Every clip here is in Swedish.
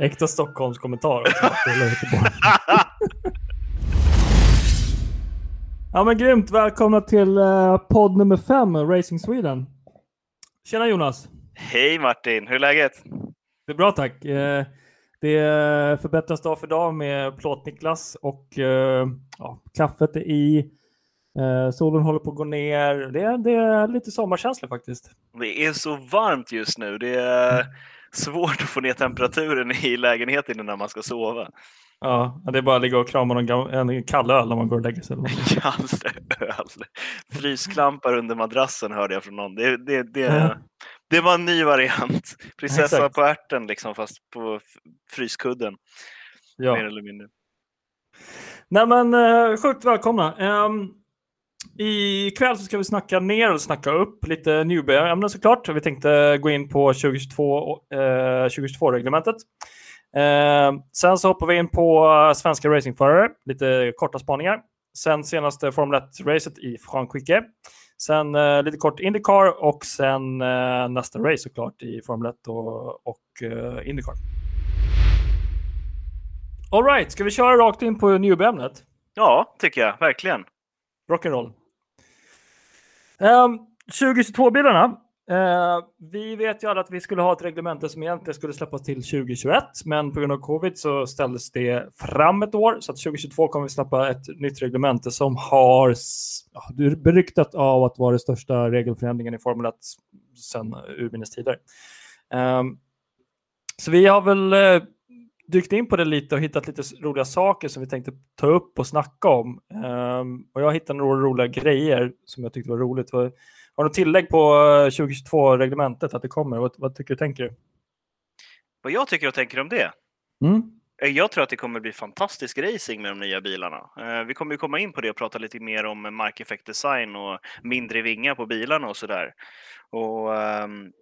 äkta Stockholmskommentar. ja men grymt, välkomna till uh, podd nummer fem, Racing Sweden. Tjena Jonas! Hej Martin, hur är läget? Det är bra tack. Uh, det förbättras dag för dag med Plåt-Niklas och uh, ja, kaffet är i. solen håller på att gå ner. Det, det är lite sommarkänsla faktiskt. Det är så varmt just nu. Det är svårt att få ner temperaturen i lägenheten innan man ska sova. Ja, det är bara att ligga och krama någon, en kall öl när man går och lägger sig. Kall öl. Frysklampar under madrassen hörde jag från någon. Det, det, det, ja. det var en ny variant. Prinsessa Exakt. på ärten liksom, fast på fryskudden. Ja. Mer eller mindre. Nej men uh, sjukt välkomna. Um, i kväll så ska vi snacka ner och snacka upp lite newbie-ämnen såklart. Vi tänkte gå in på 2022, eh, 2022-reglementet. Eh, sen så hoppar vi in på svenska racingförare, lite korta spaningar. Sen senaste Formel 1-racet i Frankrike. Sen eh, lite kort Indycar och sen eh, nästa race såklart i Formel 1 och, och eh, Indycar. Alright, ska vi köra rakt in på newbie-ämnet? Ja, tycker jag verkligen. Rock'n'roll. Um, 2022-bilarna. Uh, vi vet ju alla att vi skulle ha ett reglemente som egentligen skulle släppas till 2021, men på grund av covid så ställdes det fram ett år så att 2022 kommer vi släppa ett nytt reglemente som har ja, beryktat av att vara den största regelförändringen i Formel 1 sedan urminnes tider. Um, så vi har väl uh, dykt in på det lite och hittat lite roliga saker som vi tänkte ta upp och snacka om. Um, och jag hittade några roliga grejer som jag tyckte var roligt. Har du något tillägg på 2022-reglementet att det kommer? Vad, vad, tycker du tänker du? Vad jag tycker och tänker om det? Mm. Eh, jag tror att det kommer bli fantastisk racing med de nya bilarna. Eh, vi kommer ju komma in på det och prata lite mer om markeffektdesign och mindre vingar på bilarna och sådär. Och um,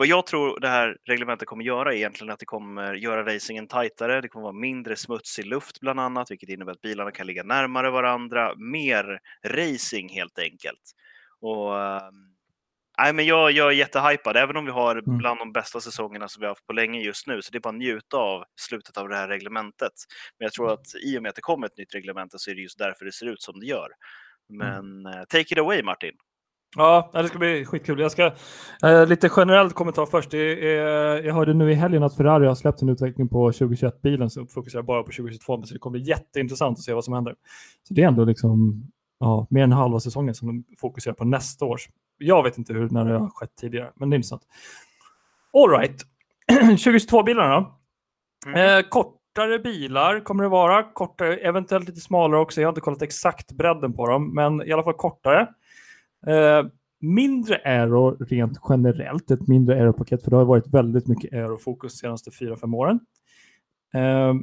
vad jag tror det här reglementet kommer göra är egentligen att det kommer göra racingen tajtare. Det kommer vara mindre smutsig luft bland annat, vilket innebär att bilarna kan ligga närmare varandra. Mer racing helt enkelt. Och, nej, men jag, jag är jättehypad, även om vi har mm. bland de bästa säsongerna som vi har haft på länge just nu. Så det är bara att njuta av slutet av det här reglementet. Men jag tror mm. att i och med att det kommer ett nytt reglement så är det just därför det ser ut som det gör. Mm. Men mm. take it away Martin. Ja, det ska bli skitkul. Jag ska eh, lite generellt kommentar först. Är, jag hörde nu i helgen att Ferrari har släppt sin utveckling på 2021-bilen som fokuserar bara på 2022, så det kommer bli jätteintressant att se vad som händer. Så det är ändå liksom ja, mer än halva säsongen som de fokuserar på nästa års. Jag vet inte hur när det har skett tidigare, men det är intressant. All right, 2022-bilarna då. Mm. Eh, kortare bilar kommer det vara, kortare, eventuellt lite smalare också. Jag har inte kollat exakt bredden på dem, men i alla fall kortare. Eh, mindre aero rent generellt, ett mindre aeropaket, för det har varit väldigt mycket aerofokus de senaste 4-5 åren. Eh,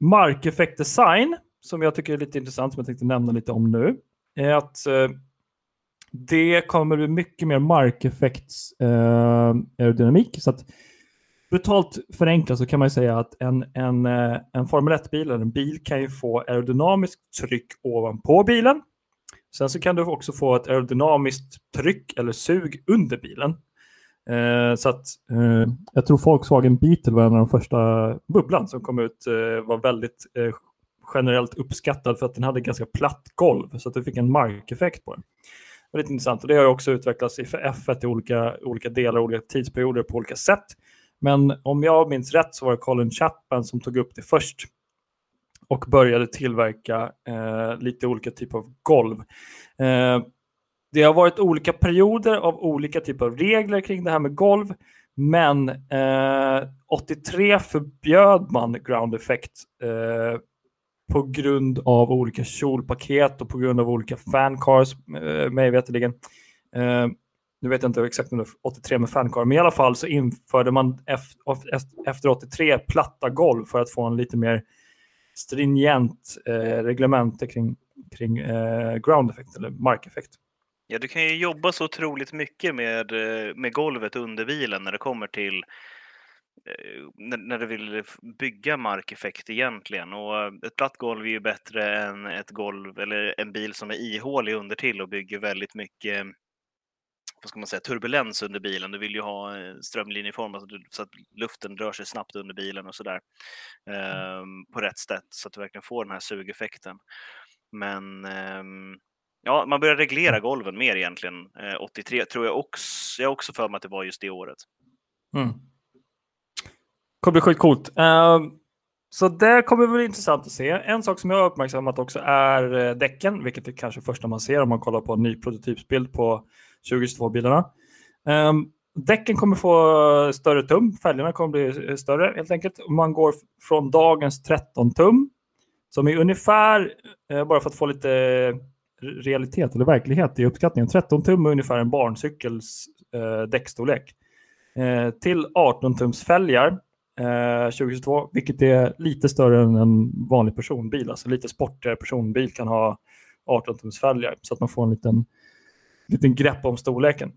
markeffektdesign, som jag tycker är lite intressant, som jag tänkte nämna lite om nu, är att eh, det kommer bli mycket mer markeffekts eh, aerodynamik. Så att brutalt förenklat så kan man säga att en, en, eh, en Formel 1-bil eller en bil kan ju få aerodynamiskt tryck ovanpå bilen Sen så kan du också få ett aerodynamiskt tryck eller sug under bilen. Eh, så att eh, jag tror Volkswagen Beetle var en av de första bubblan som kom ut eh, var väldigt eh, generellt uppskattad för att den hade ganska platt golv så att du fick en markeffekt på den. Det var lite intressant och det har också utvecklats i F1 i olika, olika delar, olika tidsperioder på olika sätt. Men om jag minns rätt så var det Colin Chapman som tog upp det först och började tillverka eh, lite olika typer av golv. Eh, det har varit olika perioder av olika typer av regler kring det här med golv, men eh, 83 förbjöd man ground effect eh, på grund av olika kjolpaket och på grund av olika fancars, eh, mig veterligen. Eh, nu vet jag inte exakt om det 83 med fancar, men i alla fall så införde man efter 83 platta golv för att få en lite mer stringent eh, reglemente kring, kring eh, ground effect eller markeffekt. Ja, du kan ju jobba så otroligt mycket med, eh, med golvet under bilen när det kommer till eh, när, när du vill bygga markeffekt egentligen. Och eh, ett platt golv är ju bättre än ett golv eller en bil som är ihålig under till och bygger väldigt mycket vad ska man säga, turbulens under bilen. Du vill ju ha strömlinjeform alltså så att luften rör sig snabbt under bilen och sådär eh, på rätt sätt så att du verkligen får den här sugeffekten. Men eh, ja, man börjar reglera golven mer egentligen. Eh, 83 tror jag också. Jag har också för mig att det var just det året. Mm. kommer bli skitcoolt. Uh, så det kommer bli intressant att se. En sak som jag har uppmärksammat också är eh, däcken, vilket är kanske första man ser om man kollar på en ny prototypsbild på 2022-bilarna. Um, ehm, däcken kommer få större tum, fälgarna kommer bli eh, större helt enkelt. Man går från dagens 13 tum, som är ungefär, eh, bara för att få lite eh, realitet eller verklighet i uppskattningen, 13 tum är ungefär en barncykels eh, däckstorlek. Eh, till 18 tums fälgar eh, 2022, vilket är lite större än en vanlig personbil. Alltså lite sportigare personbil kan ha 18 tums fälgar så att man får en liten, liten grepp om storleken.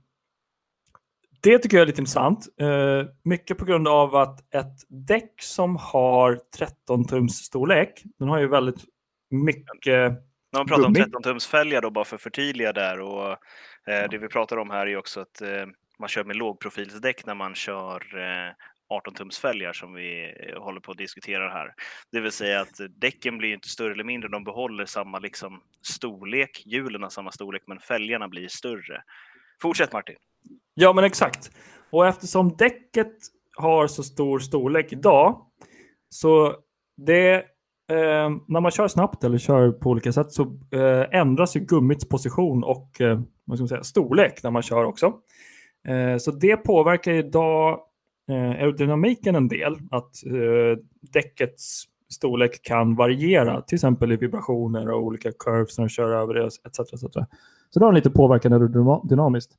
Det tycker jag är lite intressant. Eh, mycket på grund av att ett däck som har 13 tums storlek, den har ju väldigt mycket när man pratar om 13 tums fälgar då, bara för att förtydliga där. Och, eh, det vi pratar om här är också att eh, man kör med lågprofilsdäck när man kör eh, 18-tumsfälgar som vi eh, håller på att diskutera här. Det vill säga att däcken blir inte större eller mindre, de behåller samma liksom, storlek, hjulen har samma storlek, men fälgarna blir större. Fortsätt Martin! Ja, men exakt. Och eftersom däcket har så stor storlek idag, så det, eh, när man kör snabbt eller kör på olika sätt så eh, ändras ju gummits position och eh, vad ska man säga, storlek när man kör också. Eh, så det påverkar idag aerodynamiken en del, att eh, däckets storlek kan variera, till exempel i vibrationer och olika curves när du kör över det, etc. etc. Så det har lite påverkan aerodynamiskt.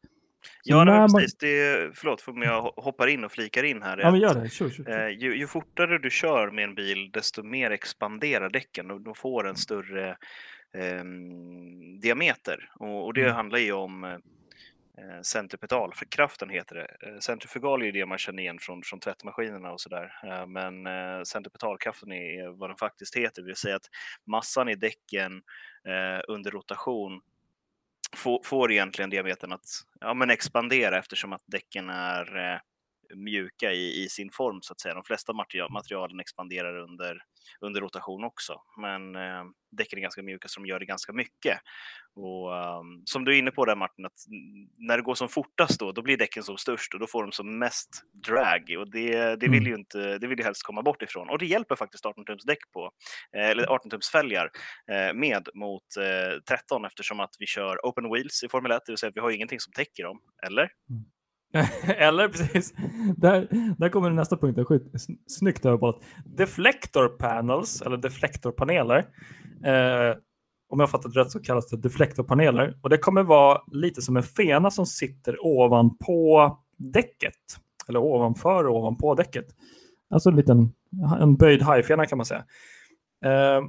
Ja, nej, precis. Det, förlåt om jag hoppar in och flikar in här. Ja, men gör det. Sure, sure. Eh, ju, ju, fortare du kör med en bil, desto mer expanderar däcken och de får en större eh, diameter. Och, och det mm. handlar ju om eh, centripetal, för kraften heter det. Eh, centrifugal är ju det man känner igen från, från tvättmaskinerna och sådär. Eh, men eh, centripetalkraften är vad den faktiskt heter, det vill säga att massan i däcken eh, under rotation får, får egentligen diametern att ja, men expandera eftersom att däcken är mjuka i, i, sin form så att säga. De flesta material, materialen expanderar under, under rotation också, men eh, däcken är ganska mjuka så de gör det ganska mycket. Och um, som du är inne på där Martin, att när det går som fortast då, då blir däcken som störst och då får de som mest drag och det, det vill mm. ju inte, det vill ju helst komma bort ifrån. Och det hjälper faktiskt 18 tums däck på, eh, eller 18 tums fälgar eh, med mot eh, 13 eftersom att vi kör open wheels i Formel 1, det vill säga att vi har ingenting som täcker dem, eller? Mm. Eller precis, där, där kommer nästa punkt. Snyggt överbollat. Deflector panels, eller deflektorpaneler. Eh, om jag fattat rätt så kallas det deflektorpaneler. Och det kommer vara lite som en fena som sitter ovanpå däcket. Eller ovanför och ovanpå däcket. Alltså en liten en böjd hajfena kan man säga. Eh,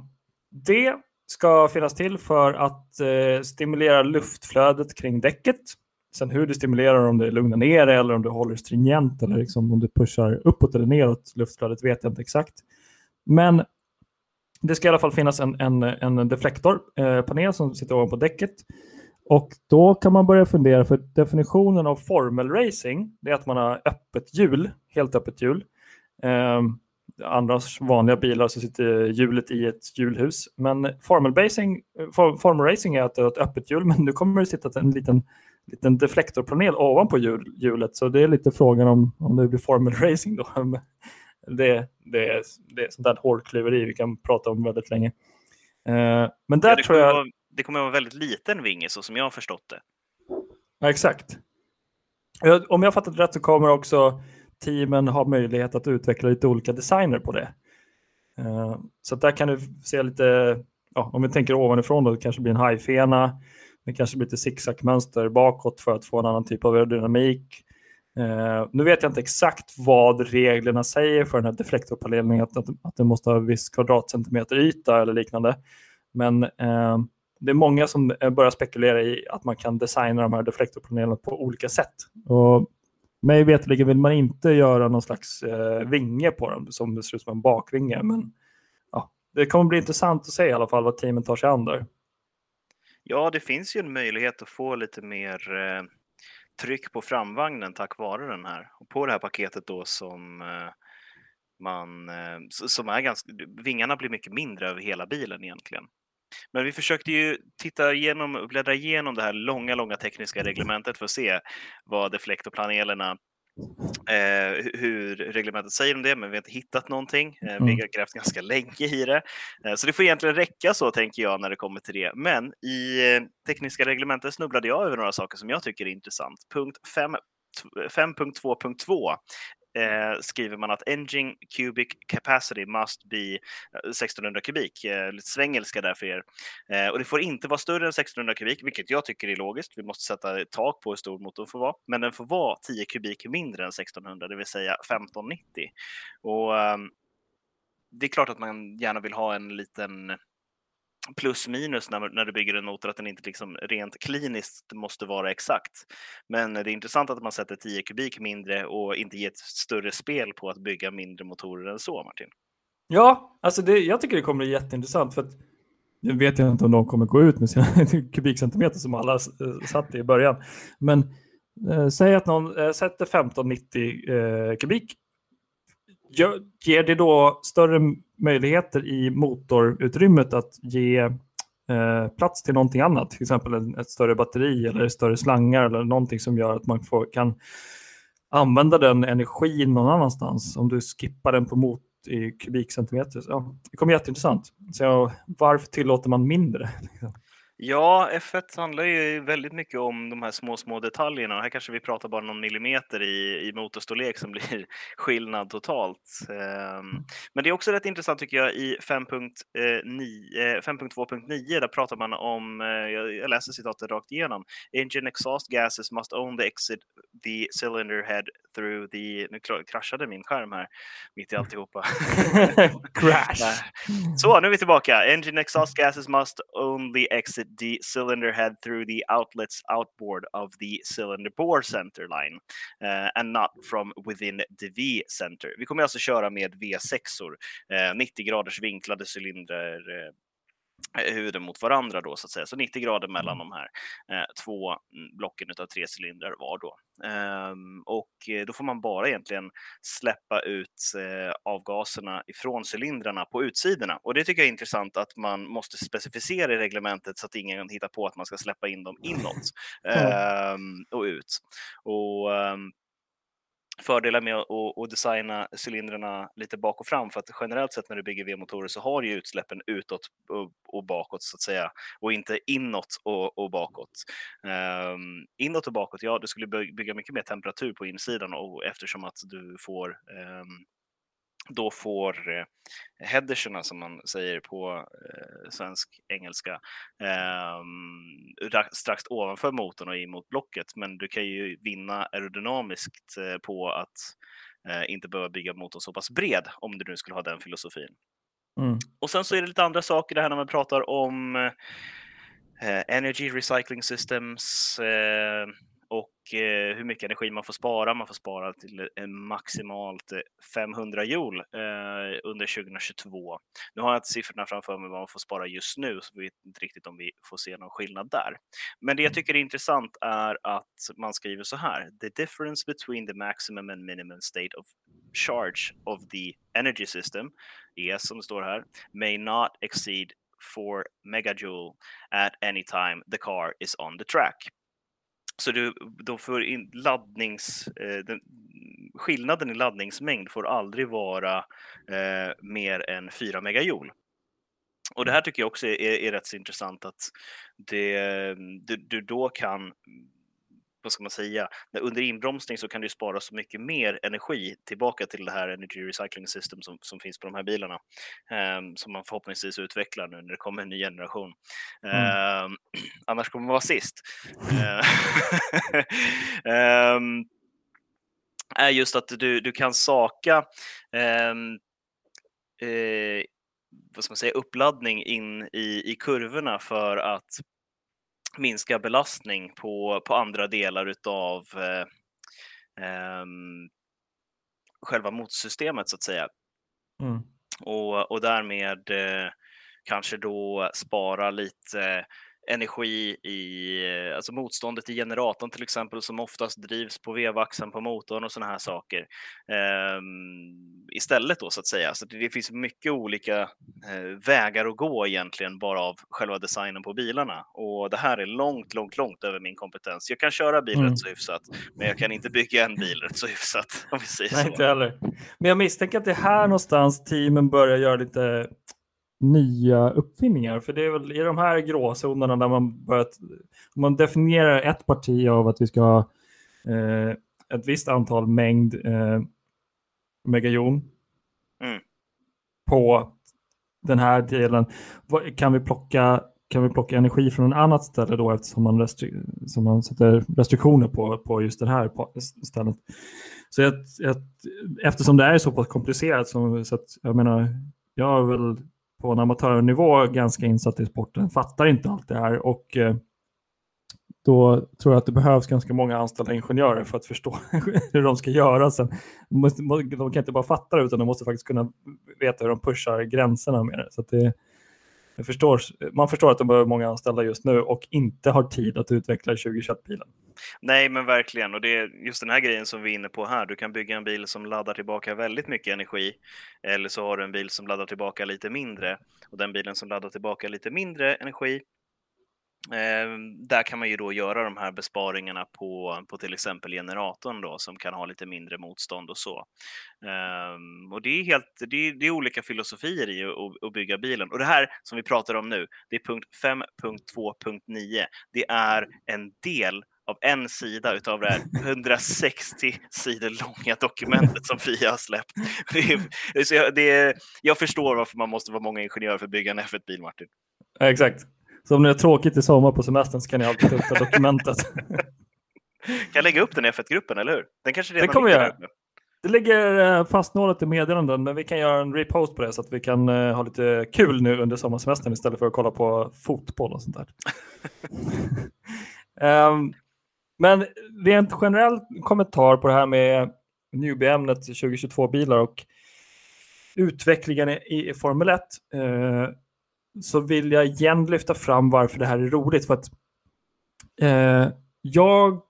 det ska finnas till för att eh, stimulera luftflödet kring däcket Sen hur du stimulerar, om det lugnar ner eller om du håller stringent eller liksom om du pushar uppåt eller neråt luftflödet vet jag inte exakt. Men det ska i alla fall finnas en, en, en deflektorpanel eh, som sitter ovanpå däcket. Och då kan man börja fundera, för definitionen av formel racing, det är att man har öppet hjul, helt öppet hjul. Eh, andra vanliga bilar så sitter hjulet i ett hjulhus. Men formel, basing, formel racing är att det är ett öppet hjul, men nu kommer det sitta en liten liten deflektorpanel ovanpå hjul, hjulet. Så det är lite frågan om, om det blir formel racing då. det, det, är, det är sånt där hårdklyveri vi kan prata om väldigt länge. Uh, men där ja, tror jag... Vara, det kommer att vara väldigt liten vinge så som jag har förstått det. Ja, exakt. Om jag fattat rätt så kommer också teamen ha möjlighet att utveckla lite olika designer på det. Uh, så där kan du se lite, ja, om vi tänker ovanifrån då, det kanske blir en hajfena. Det kanske blir lite zigzagmönster bakåt för att få en annan typ av aerodynamik. Eh, nu vet jag inte exakt vad reglerna säger för den här deflektorpaneleringen. att, att, att det måste ha viss kvadratcentimeter yta eller liknande. Men eh, det är många som eh, börjar spekulera i att man kan designa de här deflektorpanelerna på olika sätt. Och mig veterligen vill man inte göra någon slags eh, vinge på dem som ser ut som en bakvinge. Men ja, det kommer bli intressant att se i alla fall vad teamen tar sig an där. Ja, det finns ju en möjlighet att få lite mer eh, tryck på framvagnen tack vare den här. Och på det här paketet då som eh, man, eh, som är ganska, vingarna blir mycket mindre över hela bilen egentligen. Men vi försökte ju titta igenom, bläddra igenom det här långa, långa tekniska reglementet för att se vad deflektorpanelerna Eh, hur reglementet säger om det, men vi har inte hittat någonting. Eh, mm. Vi har grävt ganska länge i det. Eh, så det får egentligen räcka så, tänker jag, när det kommer till det. Men i eh, tekniska reglementet snubblade jag över några saker som jag tycker är intressant. Punkt 5.2.2 eh, skriver man att engine cubic capacity must be eh, 1600 kubik. Eh, lite svengelska där för er. Eh, och det får inte vara större än 1600 kubik, vilket jag tycker är logiskt. Vi måste sätta ett tak på hur stor motorn får vara, men den får vara 10 kubik mindre än 1600, det vill säga 1590. Och ehm, det är klart att man gärna vill ha en liten plus minus när, när du bygger en motor, att den inte liksom rent kliniskt måste vara exakt. Men det är intressant att man sätter 10 kubik mindre och inte ger ett större spel på att bygga mindre motorer än så, Martin. Ja, alltså det, jag tycker det kommer bli jätteintressant för att nu vet jag inte om de kommer gå ut med sina kubikcentimeter som alla eh, satt i början. Men eh, säg att någon eh, sätter 1590 eh, kubik. Ger det då större möjligheter i motorutrymmet att ge eh, plats till någonting annat, till exempel en, ett större batteri eller större slangar eller någonting som gör att man får, kan använda den energin någon annanstans om du skippar den på mot i kubikcentimeter. Ja, det kommer jätteintressant. Så, varför tillåter man mindre? Ja, F1 handlar ju väldigt mycket om de här små, små detaljerna. Här kanske vi pratar bara någon millimeter i, i motorstorlek som blir skillnad totalt. Um, men det är också rätt intressant tycker jag i 5.2.9. Eh, där pratar man om, uh, jag läser citatet rakt igenom. Engine exhaust gases must only exit the cylinder head through the... Nu kraschade min skärm här mitt i alltihopa. Crash! Så, nu är vi tillbaka. Engine exhaust gases must only exit the cylinder head through the outlets outboard of the cylinder bore center line uh, and not from within the V-center. Vi kommer alltså köra med V6or, uh, 90 graders vinklade cylindrar huvuden mot varandra då så att säga. Så 90 grader mellan mm. de här eh, två mm, blocken av tre cylindrar var då. Ehm, och då får man bara egentligen släppa ut eh, avgaserna ifrån cylindrarna på utsidorna. Och det tycker jag är intressant att man måste specificera i reglementet så att ingen hittar på att man ska släppa in dem inåt eh, och ut. Och ehm, fördelar med att designa cylindrarna lite bak och fram för att generellt sett när du bygger V-motorer så har du utsläppen utåt och, bakåt så att säga och inte inåt och, och bakåt. Um, inåt och bakåt, ja, du skulle bygga mycket mer temperatur på insidan och eftersom att du får um, då får eh, headerserna som man säger på eh, svensk engelska eh, strax ovanför motorn och in mot blocket. Men du kan ju vinna aerodynamiskt eh, på att eh, inte behöva bygga motorn så pass bred om du nu skulle ha den filosofin. Mm. Och sen så är det lite andra saker det här när man pratar om eh, energy recycling systems eh, hur mycket energi man får spara. Man får spara till maximalt 500 eh, joule eh, under 2022. Nu har jag inte siffrorna framför mig vad man får spara just nu, så vi vet inte riktigt om vi får se någon skillnad där. Men det jag mm. tycker är intressant är att man skriver så här. The difference between the maximum and minimum state of charge of the energy system, ES som det står här, may not exceed 4 megajoule at any time the car is on the track. Så du, då får in laddnings, eh, den, skillnaden i laddningsmängd får aldrig vara eh, mer än 4 megajoule. Och det här tycker jag också är, är rätt så intressant att det, du, du då kan vad ska man säga, under inbromsning så kan du spara så mycket mer energi tillbaka till det här Energy Recycling System som, som finns på de här bilarna. Um, som man förhoppningsvis utvecklar nu när det kommer en ny generation. Mm. Um, annars kommer man vara sist. um, är just att du, du kan saka eh, vad ska man säga, uppladdning in i, i kurvorna för att minska belastning på, på andra delar utav eh, eh, själva motorsystemet så att säga. Mm. Och, och därmed eh, kanske då spara lite energi i, alltså motståndet i generatorn till exempel som oftast drivs på vevaxeln på motorn och sådana här saker. Eh, istället då så att säga. Så det, finns mycket olika eh, vägar att gå egentligen bara av själva designen på bilarna och det här är långt, långt, långt över min kompetens. Jag kan köra bil mm. rätt så hyfsat, men jag kan inte bygga en bil rätt så hyfsat om vi säger Nej, så. inte heller. Men jag misstänker att det är här någonstans teamen börjar göra lite nya uppfinningar. För det är väl i de här gråzonerna där man börjat, man definierar ett parti av att vi ska ha eh, ett visst antal mängd eh, megajon mm. på den här delen. Kan vi plocka kan vi plocka energi från ett annat ställe då eftersom man, restri som man sätter restriktioner på, på just det här stället. Så jag, jag, eftersom det är så pass komplicerat så, så att jag menar, jag är väl på en amatörnivå ganska insatt i sporten, fattar inte allt det här och eh, då tror jag att det behövs ganska många anställda ingenjörer för att förstå hur de ska göra sen. De, måste, de kan inte bara fatta det utan de måste faktiskt kunna veta hur de pushar gränserna med det. Så det förstår, man förstår att de behöver många anställda just nu och inte har tid att utveckla 2021-bilen. Nej, men verkligen. Och det är just den här grejen som vi är inne på här. Du kan bygga en bil som laddar tillbaka väldigt mycket energi eller så har du en bil som laddar tillbaka lite mindre. Och den bilen som laddar tillbaka lite mindre energi Ehm, där kan man ju då göra de här besparingarna på, på till exempel generatorn då som kan ha lite mindre motstånd och så. Eh, och det är, helt, det är, det är olika filosofier i att, att bygga bilen. Och det här som vi pratar om nu, det är punkt 5.2.9. Det är en del av en sida utav det här 160 sidor långa dokumentet som FIA har släppt. Det är, så jag, det är, jag förstår varför man måste vara många ingenjörer för att bygga en F1-bil, Martin. Exakt. Så om ni har tråkigt i sommar på semestern så kan ni alltid ta upp det dokumentet. kan jag lägga upp den i F1-gruppen, eller hur? Den kanske redan det kommer jag göra. Det ligger eh, fastnålat i meddelanden, men vi kan göra en repost på det så att vi kan uh, ha lite kul nu under sommarsemestern istället för att kolla på fotboll och sånt där. um, men rent generell kommentar på det här med newbie-ämnet 2022-bilar och utvecklingen i, i Formel 1. Uh, så vill jag igen lyfta fram varför det här är roligt. För att eh, jag,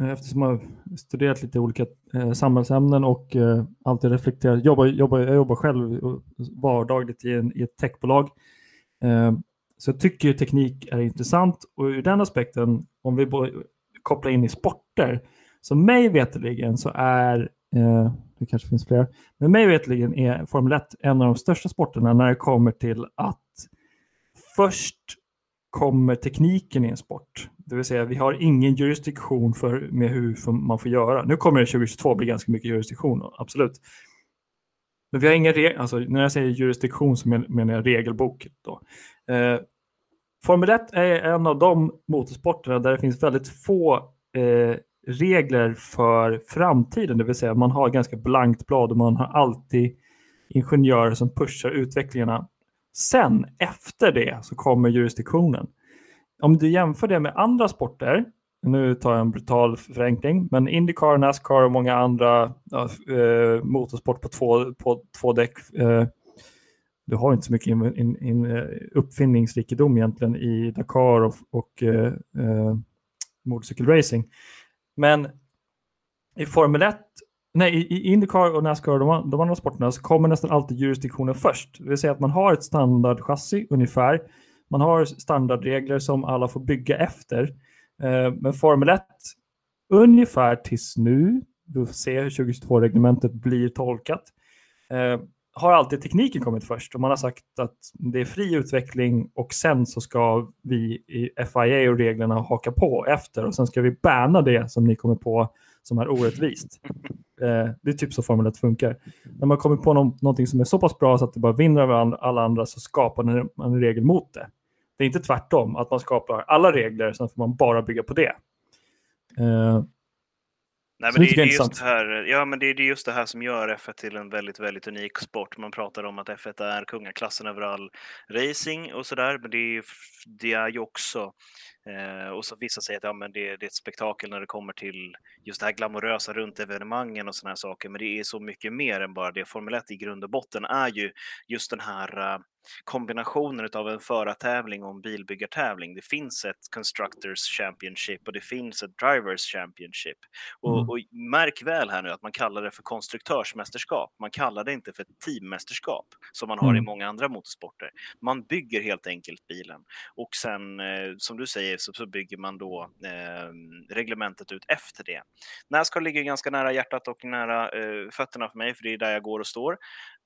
eh, eftersom jag har studerat lite olika eh, samhällsämnen och eh, alltid reflekterat, jobbar, jobbar, jag jobbar själv vardagligt i, en, i ett techbolag. Eh, så jag tycker teknik är intressant och ur den aspekten, om vi kopplar in i sporter, så mig veterligen så är eh, det kanske finns fler. Men mig veterligen är Formel 1 en av de största sporterna när det kommer till att först kommer tekniken i en sport. Det vill säga vi har ingen jurisdiktion för med hur man får göra. Nu kommer det 2022 bli ganska mycket jurisdiktion, absolut. Men vi har ingen regel, alltså när jag säger jurisdiktion så menar jag regelbok. Då. Eh, Formel 1 är en av de motorsporterna där det finns väldigt få eh, regler för framtiden, det vill säga man har ganska blankt blad och man har alltid ingenjörer som pushar utvecklingarna Sen efter det så kommer jurisdiktionen. Om du jämför det med andra sporter, nu tar jag en brutal förenkling, men Indycar, Nascar och många andra eh, motorsport på två, på två däck. Eh, du har inte så mycket in, in, in, eh, uppfinningsrikedom egentligen i Dakar och, och eh, eh, motorcykelracing. Men i Formel 1 Nej, i Indycar och Nascar och de, de andra sporterna så kommer nästan alltid jurisdiktionen först. Det vill säga att man har ett standardchassi ungefär. Man har standardregler som alla får bygga efter. Eh, men Formel 1, ungefär tills nu, vi får se hur 2022-reglementet blir tolkat, eh, har alltid tekniken kommit först. Och man har sagt att det är fri utveckling och sen så ska vi i FIA och reglerna haka på efter och sen ska vi banna det som ni kommer på som är orättvist. Eh, det är typ så Formel 1 funkar. När man kommer på no någonting som är så pass bra så att det bara vinner över alla andra så skapar man en regel mot det. Det är inte tvärtom, att man skapar alla regler, sen får man bara bygga på det. Eh, Nej, men det, det, är just det här, ja, men det är just det här som gör F1 till en väldigt, väldigt unik sport. Man pratar om att F1 är kungaklassen över all racing och sådär, men det är, det är ju också och så vissa säger att ja, men det, det, är ett spektakel när det kommer till just det här glamorösa runt evenemangen och sådana här saker. Men det är så mycket mer än bara det. Formel 1 i grund och botten är ju just den här uh, kombinationen av en förartävling och en bilbyggartävling. Det finns ett Constructors Championship och det finns ett Drivers Championship. Och, mm. och, märk väl här nu att man kallar det för konstruktörsmästerskap. Man kallar det inte för teammästerskap som man har mm. i många andra motorsporter. Man bygger helt enkelt bilen och sen eh, som du säger så, så bygger man då eh, reglementet ut efter det. Nascar ligger ganska nära hjärtat och nära eh, fötterna för mig för det är där jag går och står.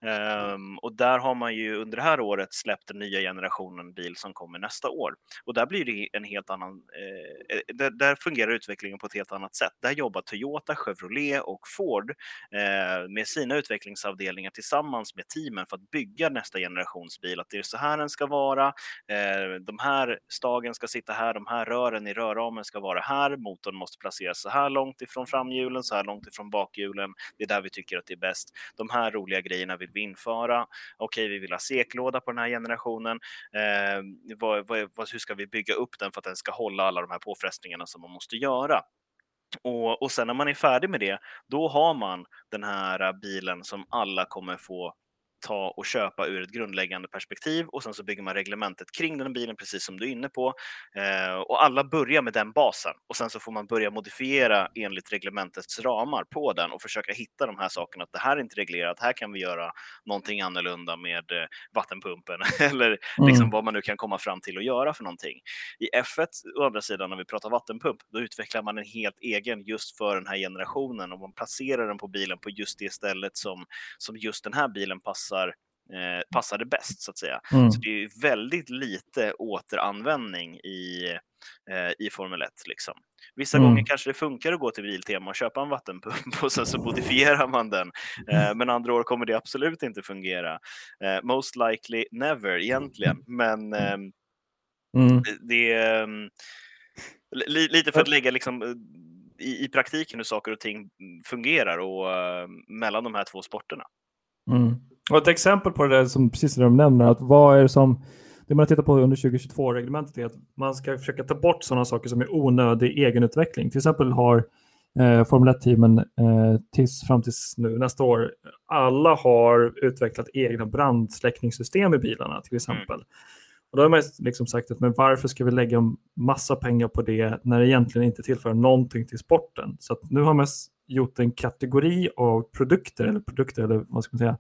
Um, och där har man ju under det här året släppt den nya generationen bil som kommer nästa år. Och där blir det en helt annan, eh, eh, där, där, fungerar utvecklingen på ett helt annat sätt. Där jobbar Toyota, Chevrolet och Ford eh, med sina utvecklingsavdelningar tillsammans med teamen för att bygga nästa generations bil. Att det är så här den ska vara, eh, de här stagen ska sitta här, de här rören i rörramen ska vara här, motorn måste placeras så här långt ifrån framhjulen, så här långt ifrån bakhjulen. Det är där vi tycker att det är bäst. De här roliga grejerna vill vi införa? Okej, vi vill ha seklåda på den här generationen. Eh, vad, vad, hur ska vi bygga upp den för att den ska hålla alla de här påfrestningarna som man måste göra? Och, och sen när man är färdig med det, då har man den här bilen som alla kommer få ta och köpa ur ett grundläggande perspektiv och sen så bygger man reglementet kring den bilen precis som du är inne på. Eh, och alla börjar med den basen och sen så får man börja modifiera enligt reglementets ramar på den och försöka hitta de här sakerna. Att det här är inte reglerat, här kan vi göra någonting annorlunda med eh, vattenpumpen eller liksom mm. vad man nu kan komma fram till att göra för någonting. I F1, å andra sidan, när vi pratar vattenpump, då utvecklar man en helt egen just för den här generationen och man placerar den på bilen på just det stället som, som just den här bilen passar passar, eh, passade bäst så att säga. Mm. Så det är väldigt lite återanvändning i, eh, i Formel 1. Liksom. Vissa mm. gånger kanske det funkar att gå till Biltema och köpa en vattenpump och sen så modifierar man den. Eh, men andra år kommer det absolut inte fungera. Eh, most likely never egentligen, men ehm, mm. det är ehm, lite för att lägga liksom eh, i, i praktiken hur saker och ting fungerar och uh, mellan de här två sporterna. Och ett exempel på det där som precis det de nämner, att vad är det som det man tittar på under 2022-reglementet är att man ska försöka ta bort sådana saker som är onödig egenutveckling. Till exempel har eh, Formel 1-teamen eh, tills, fram tills nu nästa år, alla har utvecklat egna brandsläckningssystem i bilarna till exempel. Mm. Och då har man liksom sagt att men varför ska vi lägga massa pengar på det när det egentligen inte tillför någonting till sporten? Så nu har man gjort en kategori av produkter, eller produkter, eller vad ska man säga,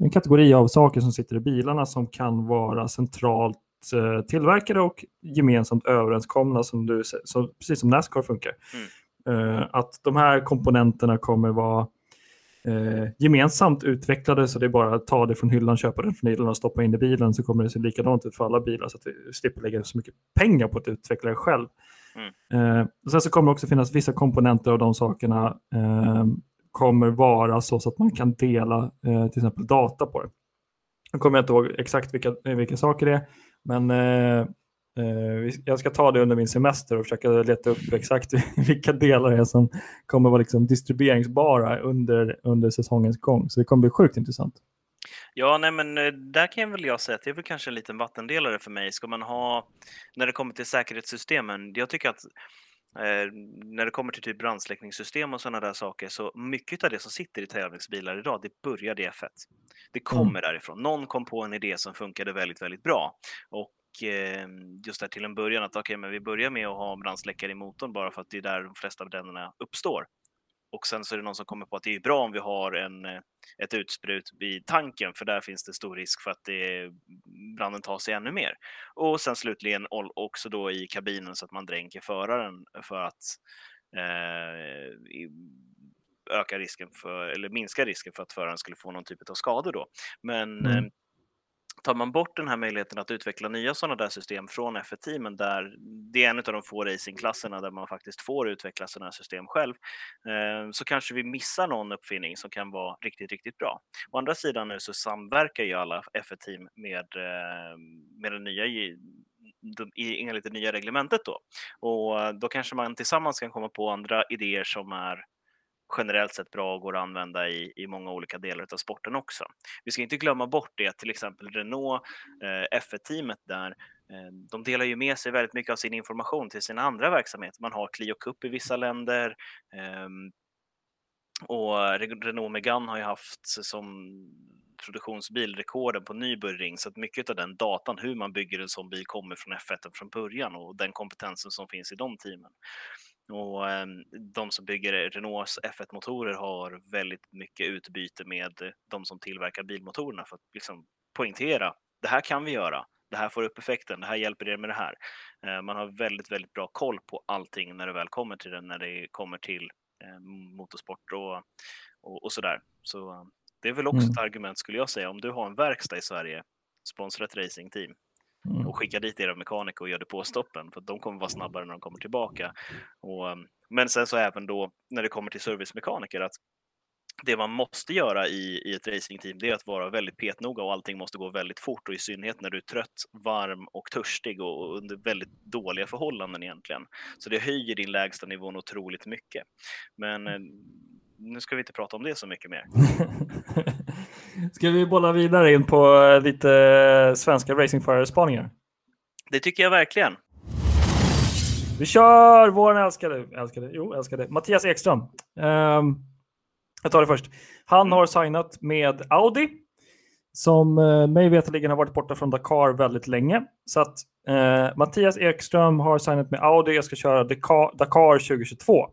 en kategori av saker som sitter i bilarna som kan vara centralt eh, tillverkade och gemensamt överenskomna, som du, så, precis som Nascar funkar. Mm. Eh, att de här komponenterna kommer vara eh, gemensamt utvecklade så det är bara att ta det från hyllan, köpa den från hyllan och stoppa in i bilen så kommer det se likadant ut för alla bilar så att vi slipper lägga så mycket pengar på att utveckla det själv. Mm. Eh, sen så kommer det också finnas vissa komponenter av de sakerna eh, kommer vara så, så att man kan dela eh, till exempel data på det. Nu kommer jag inte ihåg exakt vilka, vilka saker det är, men eh, eh, jag ska ta det under min semester och försöka leta upp exakt vilka delar det är som kommer vara liksom distribueringsbara under, under säsongens gång. Så det kommer bli sjukt intressant. Ja, nej men eh, där kan väl jag säga att det är väl kanske en liten vattendelare för mig. Ska man ha, när det kommer till säkerhetssystemen, jag tycker att Eh, när det kommer till typ brandsläckningssystem och sådana där saker så mycket av det som sitter i tävlingsbilar idag, det började i F1. Det kommer mm. därifrån. Någon kom på en idé som funkade väldigt, väldigt bra och eh, just där till en början att okej, okay, men vi börjar med att ha brandsläckare i motorn bara för att det är där de flesta av bränderna uppstår. Och sen så är det någon som kommer på att det är bra om vi har en, eh, ett utsprut vid tanken, för där finns det stor risk för att det, branden tar sig ännu mer. Och sen slutligen också då i kabinen så att man dränker föraren för att eh, öka risken för, eller minska risken för att föraren skulle få någon typ av skador då. Men mm tar man bort den här möjligheten att utveckla nya sådana där system från F1-teamen, där det är en av de få racingklasserna där man faktiskt får utveckla sådana här system själv, eh, så kanske vi missar någon uppfinning som kan vara riktigt, riktigt bra. Å andra sidan nu så samverkar ju alla F1-team med, eh, med den nya enligt det nya reglementet då. Och då kanske man tillsammans kan komma på andra idéer som är generellt sett bra och går att använda i, i många olika delar av sporten också. Vi ska inte glömma bort det, till exempel Renault eh, F1-teamet där eh, de delar ju med sig väldigt mycket av sin information till sina andra verksamheter. Man har Clio Cup i vissa länder ehm, och Renault Megane har ju haft som produktionsbilrekorden på Nürburgring så att mycket av den datan, hur man bygger en sån bil, kommer från F1 från början och den kompetensen som finns i de teamen. Och ehm, de som bygger Renaults F1-motorer har väldigt mycket utbyte med de som tillverkar bilmotorerna för att liksom poängtera det här kan vi göra. Det här får upp effekten. Det här hjälper er med det här. Eh, man har väldigt, väldigt bra koll på allting när det väl kommer till det, när det kommer till eh, motorsport och, och, och sådär. Så det är väl också mm. ett argument skulle jag säga. Om du har en verkstad i Sverige, sponsra ett racingteam mm. och skicka dit era mekaniker och gör det på stoppen för de kommer vara snabbare när de kommer tillbaka. Och, men sen så även då när det kommer till servicemekaniker att det man måste göra i, i ett racingteam det är att vara väldigt petnoga och allting måste gå väldigt fort och i synnerhet när du är trött, varm och törstig och, och under väldigt dåliga förhållanden egentligen. Så det höjer din lägsta nivå otroligt mycket. Men eh, nu ska vi inte prata om det så mycket mer. ska vi bolla vidare in på eh, lite eh, svenska racingförare-spaningar? Det tycker jag verkligen. Vi kör vår älskade, älskade, jo, älskade Mattias Ekström. Um, jag tar det först. Han har signat med Audi som uh, mig veterligen har varit borta från Dakar väldigt länge. Så att uh, Mattias Ekström har signat med Audi. Jag ska köra Dakar, Dakar 2022.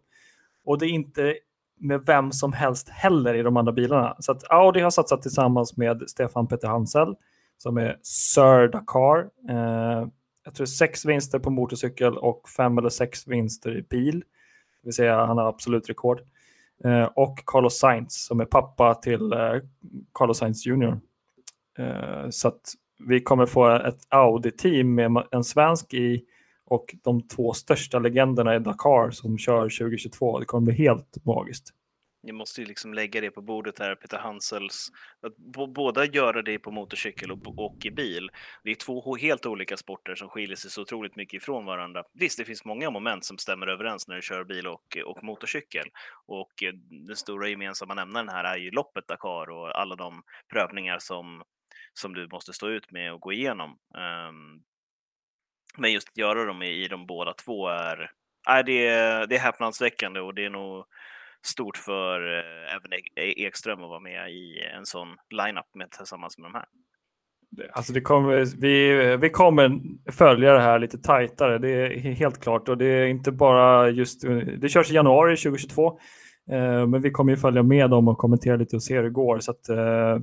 Och det är inte med vem som helst heller i de andra bilarna. Så att Audi har satsat tillsammans med Stefan Peter Hansel som är Sir Dakar. Eh, jag tror sex vinster på motorcykel och fem eller sex vinster i bil. Det vill säga han har absolut rekord. Eh, och Carlos Sainz som är pappa till eh, Carlos Sainz Jr. Eh, så att vi kommer få ett Audi-team med en svensk i och de två största legenderna i Dakar som kör 2022. Det kommer bli helt magiskt. Ni måste ju liksom lägga det på bordet här, Peter Hansels, att båda göra det på motorcykel och, och i bil. Det är två helt olika sporter som skiljer sig så otroligt mycket ifrån varandra. Visst, det finns många moment som stämmer överens när du kör bil och, och motorcykel. Och eh, den stora gemensamma nämnaren här är ju loppet Dakar och alla de prövningar som, som du måste stå ut med och gå igenom. Um, men just att göra dem i, i de båda två är, är det, det är häpnadsväckande och det är nog stort för eh, även e-, e-, Ekström att vara med i en sån lineup med, tillsammans med de här. Alltså det kommer, vi, vi kommer följa det här lite tajtare, det är helt klart. Och det är inte bara just, det körs i januari 2022, eh, men vi kommer ju följa med dem och kommentera lite och se hur det går. Så att, eh,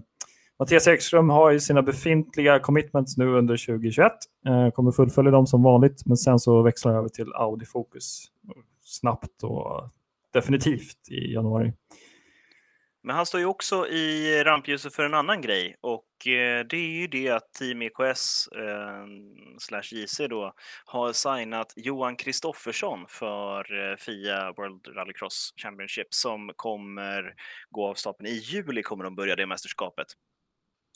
Mattias Ekström har ju sina befintliga commitments nu under 2021. Eh, kommer fullfölja dem som vanligt, men sen så växlar jag över till Audi Focus snabbt och definitivt i januari. Men han står ju också i rampljuset för en annan grej och eh, det är ju det att Team EKS eh, slash JC då har signat Johan Kristoffersson för eh, FIA World Rallycross Championship som kommer gå av stapeln i juli kommer de börja det mästerskapet.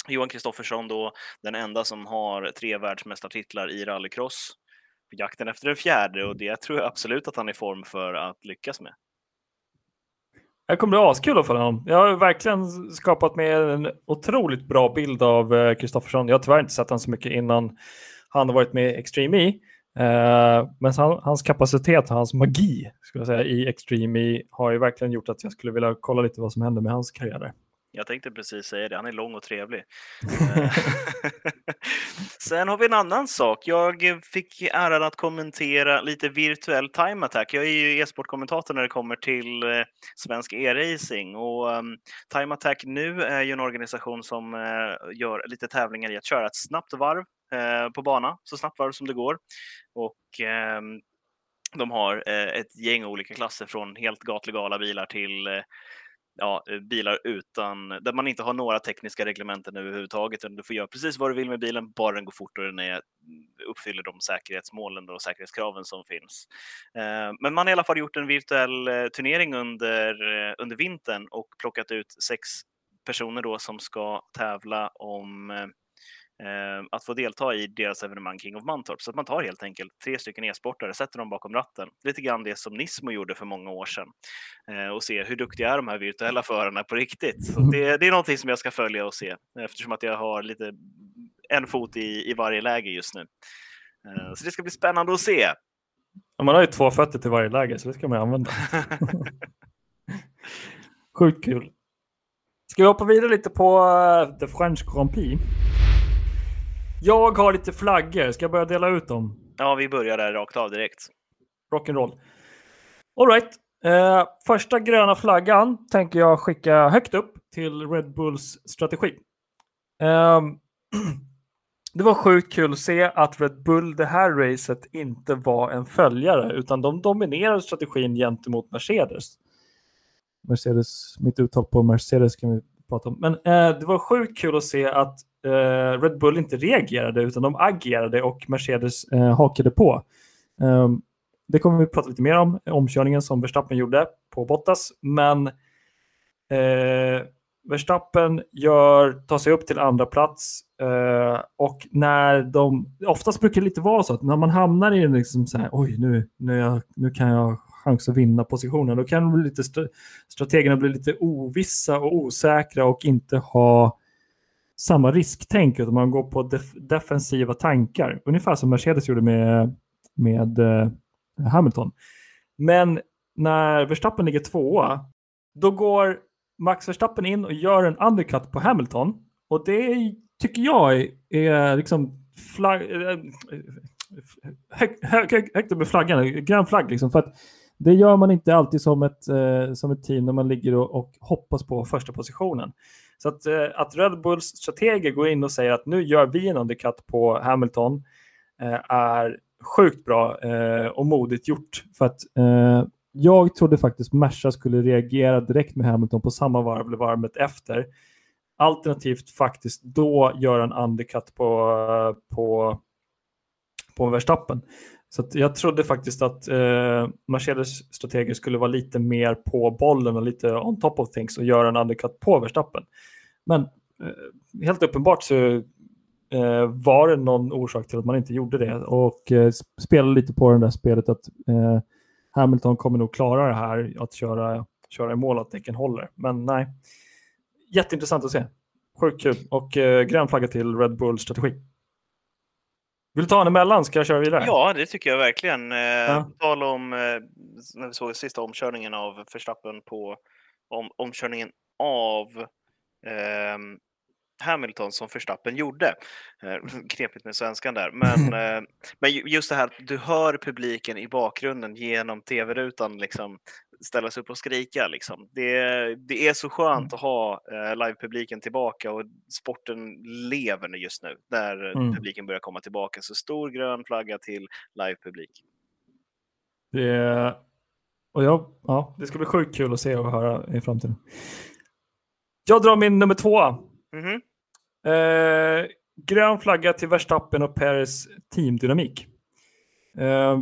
Johan Kristoffersson då, den enda som har tre världsmästartitlar i rallycross. På jakten efter den fjärde och det tror jag absolut att han är i form för att lyckas med. Det kommer bli askul att följa honom. Jag har verkligen skapat mig en otroligt bra bild av Kristoffersson. Jag har tyvärr inte sett honom så mycket innan han har varit med i Extreme E. Uh, men hans kapacitet, hans magi skulle jag säga, i Extreme E har ju verkligen gjort att jag skulle vilja kolla lite vad som händer med hans karriär. Jag tänkte precis säga det, han är lång och trevlig. Eh, sen har vi en annan sak. Jag fick äran att kommentera lite virtuell time attack. Jag är ju e-sportkommentator när det kommer till eh, svensk e-racing och um, Time Attack nu är ju en organisation som uh, gör lite tävlingar i att köra ett snabbt varv på bana, så snabbt varv som det går. Och um, de har ett gäng olika klasser från helt gatlegala bilar till ja, eh, bilar utan, där man inte har några tekniska reglementen överhuvudtaget. Du får göra precis vad du vill med bilen, bara den går fort och den är, mm, uppfyller de säkerhetsmålen och säkerhetskraven som finns. Eh, men man har i alla fall gjort en virtuell eh, turnering under, under vintern och plockat ut sex personer då som ska tävla om Eh, att få delta i deras evenemang King of Mantorp. Så att man tar helt enkelt tre stycken e-sportare, sätter dem bakom ratten. Lite grann det som Nismo gjorde för många år sedan eh, och se hur duktiga är de här virtuella förarna på riktigt. Så det, det, är någonting som jag ska följa och se eftersom att jag har lite en fot i, i varje läge just nu. Eh, så det ska bli spännande att se. Ja, man har ju två fötter till varje läge, så det ska man använda. Sjukt kul. Ska vi hoppa vidare lite på uh, The French Grand Prix? Jag har lite flaggor. Ska jag börja dela ut dem? Ja, vi börjar där rakt av direkt. Rock'n'roll. Alright. Uh, första gröna flaggan tänker jag skicka högt upp till Red Bulls strategi. Um, det var sjukt kul att se att Red Bull det här racet inte var en följare utan de dominerade strategin gentemot Mercedes. Mercedes, mitt uttal på Mercedes kan vi prata om. Men eh, det var sjukt kul att se att eh, Red Bull inte reagerade utan de agerade och Mercedes eh, hakade på. Eh, det kommer vi prata lite mer om, omkörningen som Verstappen gjorde på Bottas. Men eh, Verstappen gör, tar sig upp till andra plats eh, och när de, oftast brukar det lite vara så att när man hamnar i liksom så här, oj nu, nu, jag, nu kan jag chans att vinna positionen, då kan bli lite strategerna bli lite ovissa och osäkra och inte ha samma risktänk utan man går på def defensiva tankar. Ungefär som Mercedes gjorde med, med eh, Hamilton. Men när Verstappen ligger tvåa, då går Max Verstappen in och gör en undercut på Hamilton. Och det tycker jag är, är liksom flagg, eh, eh, högt hög, hög, hög med flaggan, grön flagg liksom. För att det gör man inte alltid som ett, eh, som ett team när man ligger och, och hoppas på första positionen. Så att, eh, att Red Bulls strateger går in och säger att nu gör vi en undercut på Hamilton eh, är sjukt bra eh, och modigt gjort. För att eh, jag trodde faktiskt Merca skulle reagera direkt med Hamilton på samma varv eller varvet efter. Alternativt faktiskt då göra en undercut på, eh, på, på Verstappen. Så jag trodde faktiskt att eh, Mercedes strateger skulle vara lite mer på bollen och lite on top of things och göra en undercut på Verstappen. Men eh, helt uppenbart så eh, var det någon orsak till att man inte gjorde det och eh, spelade lite på det där spelet att eh, Hamilton kommer nog klara det här att köra, köra i mål, att däcken håller. Men nej, jätteintressant att se. Sjukt kul och eh, grön flagga till Red Bull strategi. Vill du ta en emellan? Ska jag köra vidare? Ja, det tycker jag verkligen. Eh, ja. Tal om eh, när vi såg sista omkörningen av Verstappen på om, omkörningen av eh, Hamilton som Verstappen gjorde. Eh, knepigt med svenskan där. Men, men just det här att du hör publiken i bakgrunden genom tv-rutan liksom ställa sig upp och skrika. Liksom. Det, det är så skönt mm. att ha eh, livepubliken tillbaka och sporten lever just nu när mm. publiken börjar komma tillbaka. Så stor grön flagga till livepublik. Det, och jag, ja, det ska bli sjukt kul att se och höra i framtiden. Jag drar min nummer två. Mm -hmm. eh, grön flagga till Verstappen och Peres teamdynamik. Eh,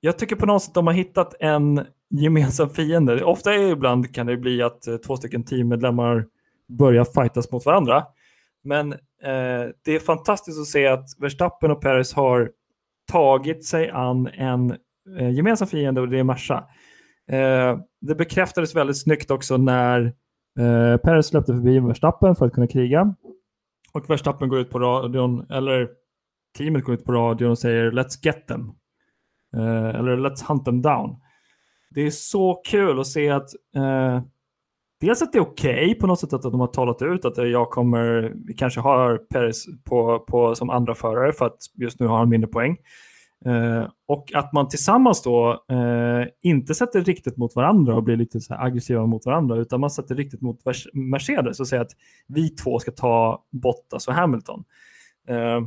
jag tycker på något sätt att de har hittat en gemensam fiende. Ofta är ibland kan det bli att eh, två stycken teammedlemmar börjar fightas mot varandra. Men eh, det är fantastiskt att se att Verstappen och Perez har tagit sig an en eh, gemensam fiende och det är Merca. Eh, det bekräftades väldigt snyggt också när eh, Perez släppte förbi Verstappen för att kunna kriga. Och Verstappen går ut på radion, eller teamet går ut på radion och säger “Let's get them”. Eh, eller “Let's hunt them down” det är så kul att se att eh, dels att det är okej okay på något sätt att de har talat ut att eh, jag kommer, vi kanske har Peres på, på, som andra förare för att just nu har han mindre poäng. Eh, och att man tillsammans då eh, inte sätter riktigt mot varandra och blir lite så aggressiva mot varandra utan man sätter riktigt mot Mercedes och säger att vi två ska ta Bottas och Hamilton. Eh,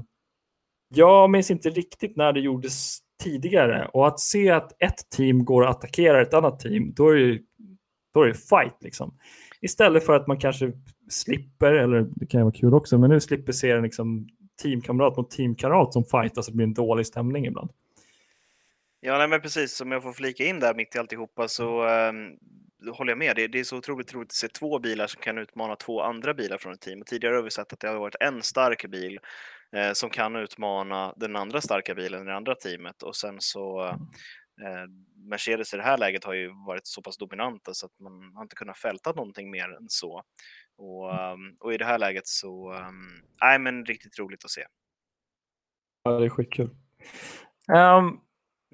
jag minns inte riktigt när det gjordes tidigare och att se att ett team går och attackerar ett annat team, då är det, då är det fight liksom. Istället för att man kanske slipper, eller det kan ju vara kul också, men nu slipper se en liksom, teamkamrat mot teamkamrat som fightas så det blir en dålig stämning ibland. Ja, nej, men precis som jag får flika in där mitt i alltihopa så um, håller jag med. Det, det, är så otroligt roligt att se två bilar som kan utmana två andra bilar från ett team. Och tidigare har vi sett att det har varit en stark bil eh, som kan utmana den andra starka bilen i det andra teamet och sen så eh, Mercedes i det här läget har ju varit så pass dominanta så att man har inte kunnat fälta någonting mer än så. Och, um, och i det här läget så, um, nej men riktigt roligt att se. Ja, det är skitkul. Um,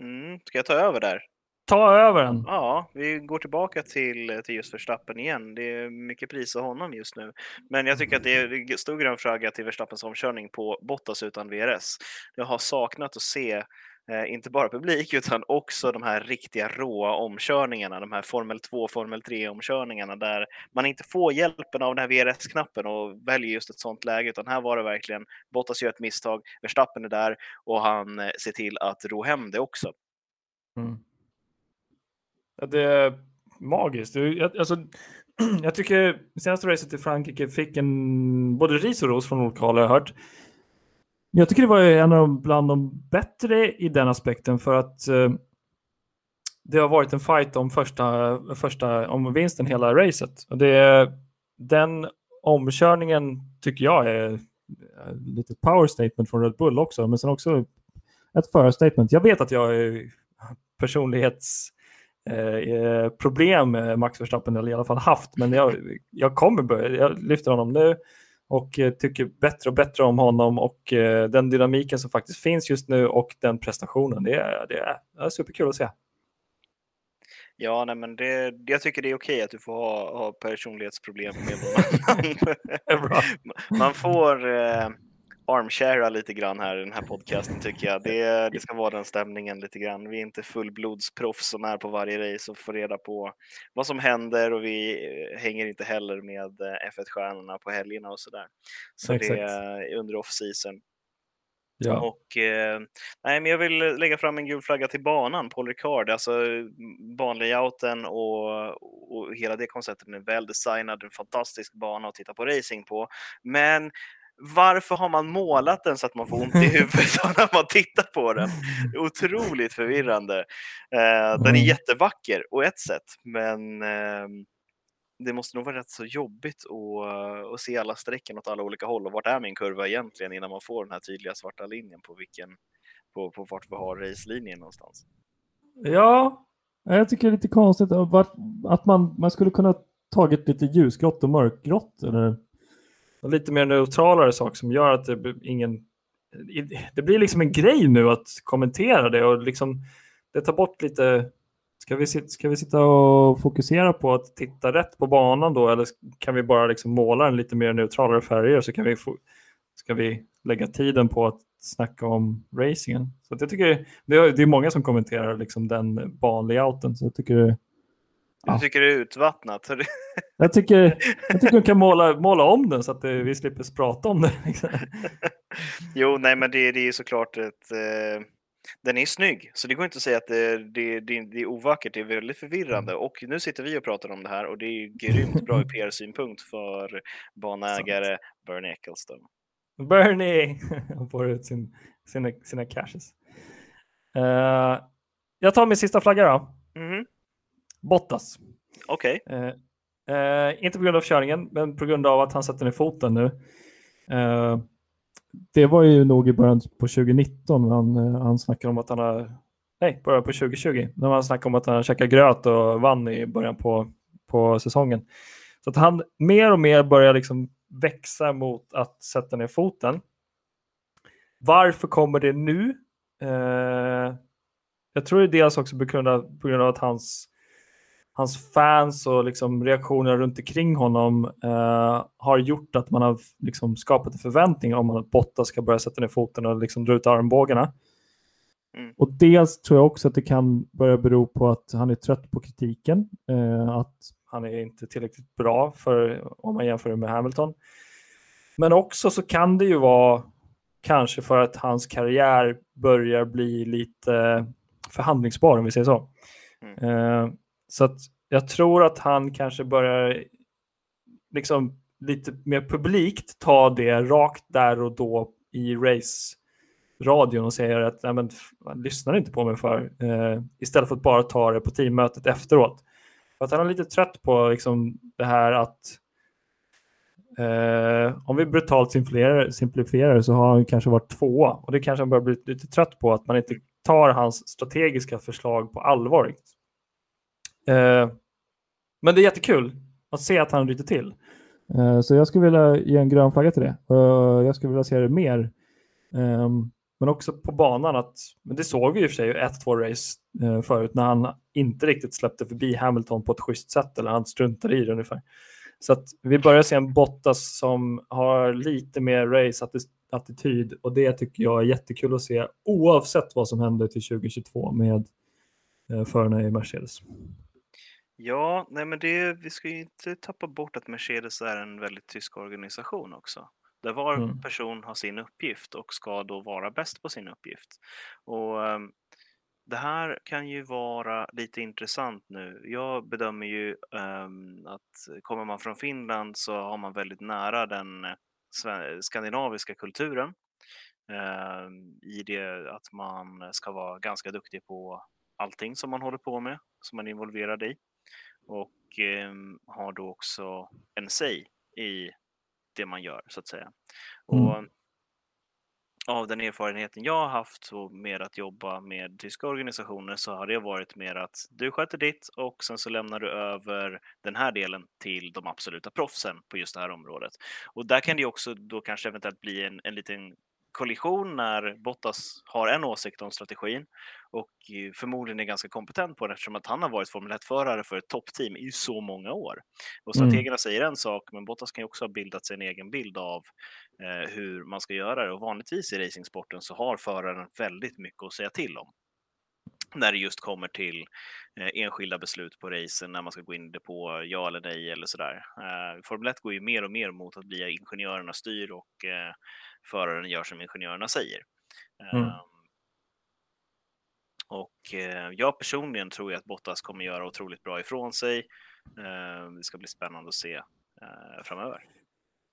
mm, ska jag ta över där? Ta över den. Ja, vi går tillbaka till, till just Verstappen igen. Det är mycket pris av honom just nu. Men jag tycker att det är stor grön flagga till Verstappens omkörning på Bottas utan VRS. Jag har saknat att se Eh, inte bara publik utan också de här riktiga råa omkörningarna, de här Formel 2, Formel 3 omkörningarna där man inte får hjälpen av den här VRS-knappen och väljer just ett sånt läge, utan här var det verkligen Bottas gör ett misstag, Verstappen är där och han eh, ser till att ro hem det också. Mm. Ja, det är magiskt. Jag, alltså, jag tycker senaste racet i Frankrike fick en både ris och ros från olika håll har jag hört. Jag tycker det var en av de, bland de bättre i den aspekten för att eh, det har varit en fight om första, första om vinsten hela racet. Och det, den omkörningen tycker jag är eh, lite power statement från Red Bull också, men sen också ett förarstatement. Jag vet att jag är personlighets eh, med Max Verstappen, eller i alla fall haft, men jag, jag kommer börja, jag lyfter honom nu och eh, tycker bättre och bättre om honom och eh, den dynamiken som faktiskt finns just nu och den prestationen. Det är, det är, det är superkul att se. Ja, nej, men det, jag tycker det är okej att du får ha, ha personlighetsproblem med någon Man får eh, armshara lite grann här i den här podcasten tycker jag. Det, det ska vara den stämningen lite grann. Vi är inte fullblodsproffs som är på varje race och får reda på vad som händer och vi eh, hänger inte heller med eh, F1-stjärnorna på helgerna och sådär. Så Exakt. det är under off-season. Ja. Och, eh, nej, men jag vill lägga fram en gul flagga till banan, Paul Ricard. Alltså, banlayouten och, och hela det konceptet är väl designad, en fantastisk bana att titta på racing på. Men varför har man målat den så att man får ont i huvudet när man tittar på den? Otroligt förvirrande. Eh, den är mm. jättevacker på ett sätt, men eh, det måste nog vara rätt så jobbigt att, att se alla strecken åt alla olika håll och vart är min kurva egentligen innan man får den här tydliga svarta linjen på vilken på, på vart vi har racelinjen någonstans. Ja, jag tycker det är lite konstigt att man, man skulle kunna tagit lite ljusgrått och mörkgrått eller lite mer neutralare sak som gör att det ingen det blir liksom en grej nu att kommentera det och liksom det tar bort lite Ska vi, ska vi sitta och fokusera på att titta rätt på banan då eller kan vi bara liksom måla den lite mer neutralare färger så kan vi få, ska vi lägga tiden på att snacka om racingen. Så jag tycker det är, det är många som kommenterar liksom den banlayouten så jag tycker du tycker det är utvattnat? jag tycker, jag tycker de kan måla, måla om den så att vi slipper prata om det. Liksom. jo, nej, men det, det är såklart ett... Eh, den är snygg, så det går inte att säga att det, det, det, det är ovackert. Det är väldigt förvirrande. Mm. Och nu sitter vi och pratar om det här och det är grymt bra ur PR-synpunkt för banägare Bernie Ecclestone. Bernie! Han får ut sin, sina, sina cashes. Uh, jag tar min sista flagga då. Mm -hmm. Bottas. Okej. Okay. Eh, eh, inte på grund av körningen, men på grund av att han sätter ner foten nu. Eh, det var ju nog i början på 2019 han, eh, han snackade om att han har, nej, början på 2020, när han snackade om att han käkat gröt och vann i början på, på säsongen. Så att han mer och mer börjar liksom växa mot att sätta ner foten. Varför kommer det nu? Eh, jag tror det är dels också på grund av, på grund av att hans hans fans och liksom reaktioner runt omkring honom eh, har gjort att man har liksom skapat en förväntning om att Botta ska börja sätta ner foten och liksom dra ut armbågarna. Mm. Och dels tror jag också att det kan börja bero på att han är trött på kritiken, eh, att han är inte tillräckligt bra för, om man jämför med Hamilton. Men också så kan det ju vara kanske för att hans karriär börjar bli lite förhandlingsbar om vi säger så. Mm. Eh, så att jag tror att han kanske börjar liksom lite mer publikt ta det rakt där och då i race-radion och säger att Nej, men, han lyssnar inte på mig för eh, istället för att bara ta det på teammötet efteråt. För att han är lite trött på liksom, det här att eh, om vi brutalt simplifierar, simplifierar så har han kanske varit tvåa och det kanske han börjar bli lite trött på att man inte tar hans strategiska förslag på allvar. Eh, men det är jättekul att se att han ryter till. Eh, så jag skulle vilja ge en grön flagga till det. Jag skulle vilja se det mer. Ehm, men också på banan. att men Det såg vi i och för sig ett, två race eh, förut när han inte riktigt släppte förbi Hamilton på ett schysst sätt eller han struntade i det ungefär. Så att vi börjar se en Bottas som har lite mer race-attityd och det tycker jag är jättekul att se oavsett vad som händer till 2022 med eh, förarna i Mercedes. Ja, nej men det, vi ska ju inte tappa bort att Mercedes är en väldigt tysk organisation också. Där var mm. person har sin uppgift och ska då vara bäst på sin uppgift. Och um, det här kan ju vara lite intressant nu. Jag bedömer ju um, att kommer man från Finland så har man väldigt nära den eh, skandinaviska kulturen uh, i det att man ska vara ganska duktig på allting som man håller på med, som man är involverad i och eh, har då också en say i det man gör så att säga. Mm. Och av den erfarenheten jag har haft med att jobba med tyska organisationer så har det varit mer att du sköter ditt och sen så lämnar du över den här delen till de absoluta proffsen på just det här området. Och där kan det också då kanske eventuellt bli en, en liten kollision när Bottas har en åsikt om strategin och förmodligen är ganska kompetent på det eftersom att han har varit Formel 1-förare för ett toppteam i så många år. Och mm. strategerna mm. säger en sak, men Bottas kan ju också ha bildat sig en egen bild av eh, hur man ska göra det och vanligtvis i racingsporten så har föraren väldigt mycket att säga till om när det just kommer till eh, enskilda beslut på racen, när man ska gå in på ja eller nej eller sådär. Eh, Formel 1 går ju mer och mer mot att bli ingenjörerna styr och eh, föraren gör som ingenjörerna säger. Mm. Um, och jag personligen tror att Bottas kommer göra otroligt bra ifrån sig. Eh, det ska bli spännande att se framöver.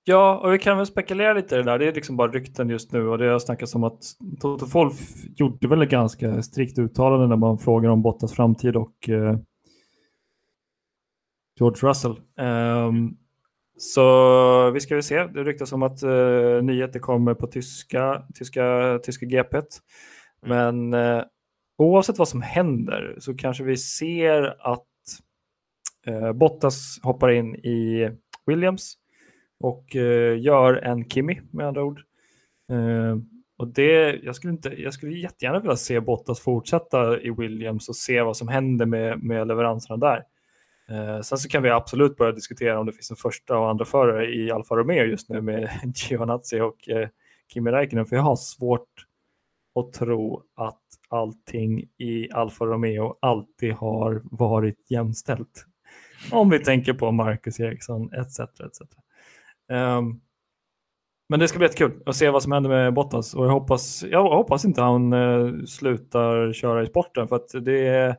Ja, och vi kan väl spekulera lite i det där. Det är liksom bara rykten just nu och det har snackats om att Toto Wolff gjorde väl ett ganska strikt uttalande när man frågar om Bottas framtid och eh, George Russell. Um, så vi ska väl se. Det ryktas om att uh, nyheter kommer på tyska, tyska, tyska GP. Mm. Men uh, oavsett vad som händer så kanske vi ser att uh, Bottas hoppar in i Williams och eh, gör en Kimi med andra ord. Eh, och det, jag, skulle inte, jag skulle jättegärna vilja se Bottas fortsätta i Williams och se vad som händer med, med leveranserna där. Eh, sen så kan vi absolut börja diskutera om det finns en första och andra förare i Alfa Romeo just nu med Giovinazzi och eh, Kimi Räikkönen, för jag har svårt att tro att allting i Alfa Romeo alltid har varit jämställt. Om vi tänker på Marcus Eriksson etc. etc. Um, men det ska bli jättekul att se vad som händer med Bottas och jag hoppas, jag hoppas inte han uh, slutar köra i sporten för att det är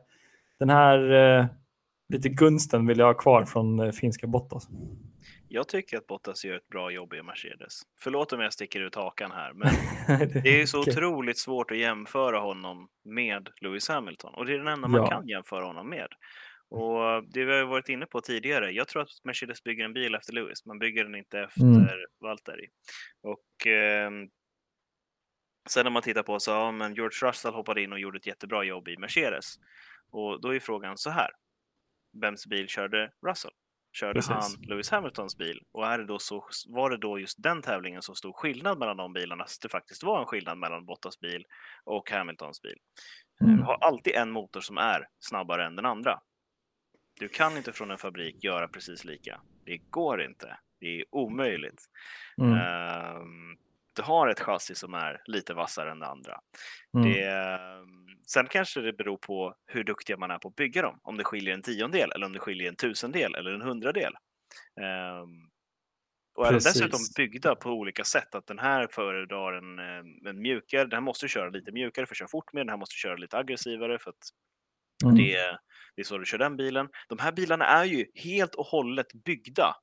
den här uh, lite gunsten vill jag ha kvar från uh, finska Bottas. Jag tycker att Bottas gör ett bra jobb i Mercedes. Förlåt om jag sticker ut hakan här, men det är så otroligt svårt att jämföra honom med Lewis Hamilton och det är den enda man kan jämföra honom med. Och det vi har varit inne på tidigare, jag tror att Mercedes bygger en bil efter Lewis, man bygger den inte efter mm. Valtteri. Och eh, sen när man tittar på så, ja men George Russell hoppade in och gjorde ett jättebra jobb i Mercedes. Och då är frågan så här, vems bil körde Russell? Körde Precis. han Lewis Hamiltons bil? Och är det då så, var det då just den tävlingen så stor skillnad mellan de bilarna, så det faktiskt var en skillnad mellan Bottas bil och Hamiltons bil? Mm. Vi har alltid en motor som är snabbare än den andra. Du kan inte från en fabrik göra precis lika. Det går inte. Det är omöjligt. Mm. Um, du har ett chassi som är lite vassare än det andra. Mm. Det, um, sen kanske det beror på hur duktiga man är på att bygga dem. Om det skiljer en tiondel eller om det skiljer en tusendel eller en hundradel. Um, och är de dessutom byggda på olika sätt, att den här föredrar en, en mjukare, den här måste köra lite mjukare för att köra fort med, den här måste köra lite aggressivare för att mm. det, det är så du kör den bilen. De här bilarna är ju helt och hållet byggda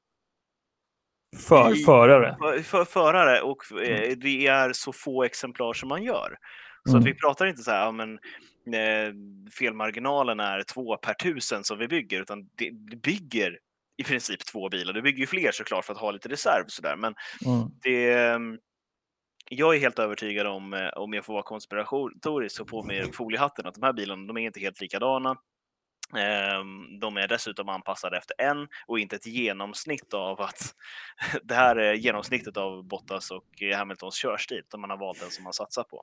för förare. För, för, förare och eh, mm. det är så få exemplar som man gör. Så mm. att vi pratar inte så här, ja, men eh, felmarginalen är två per tusen som vi bygger, utan det, det bygger i princip två bilar. Det bygger ju fler såklart för att ha lite reserv sådär, men mm. det jag är helt övertygad om, eh, om jag får vara konspiratorisk och på med foliehatten, att de här bilarna de är inte helt likadana. Ehm, de är dessutom anpassade efter en och inte ett genomsnitt av att det här är genomsnittet av Bottas och Hamiltons körstil, utan man har valt den som man satsar på.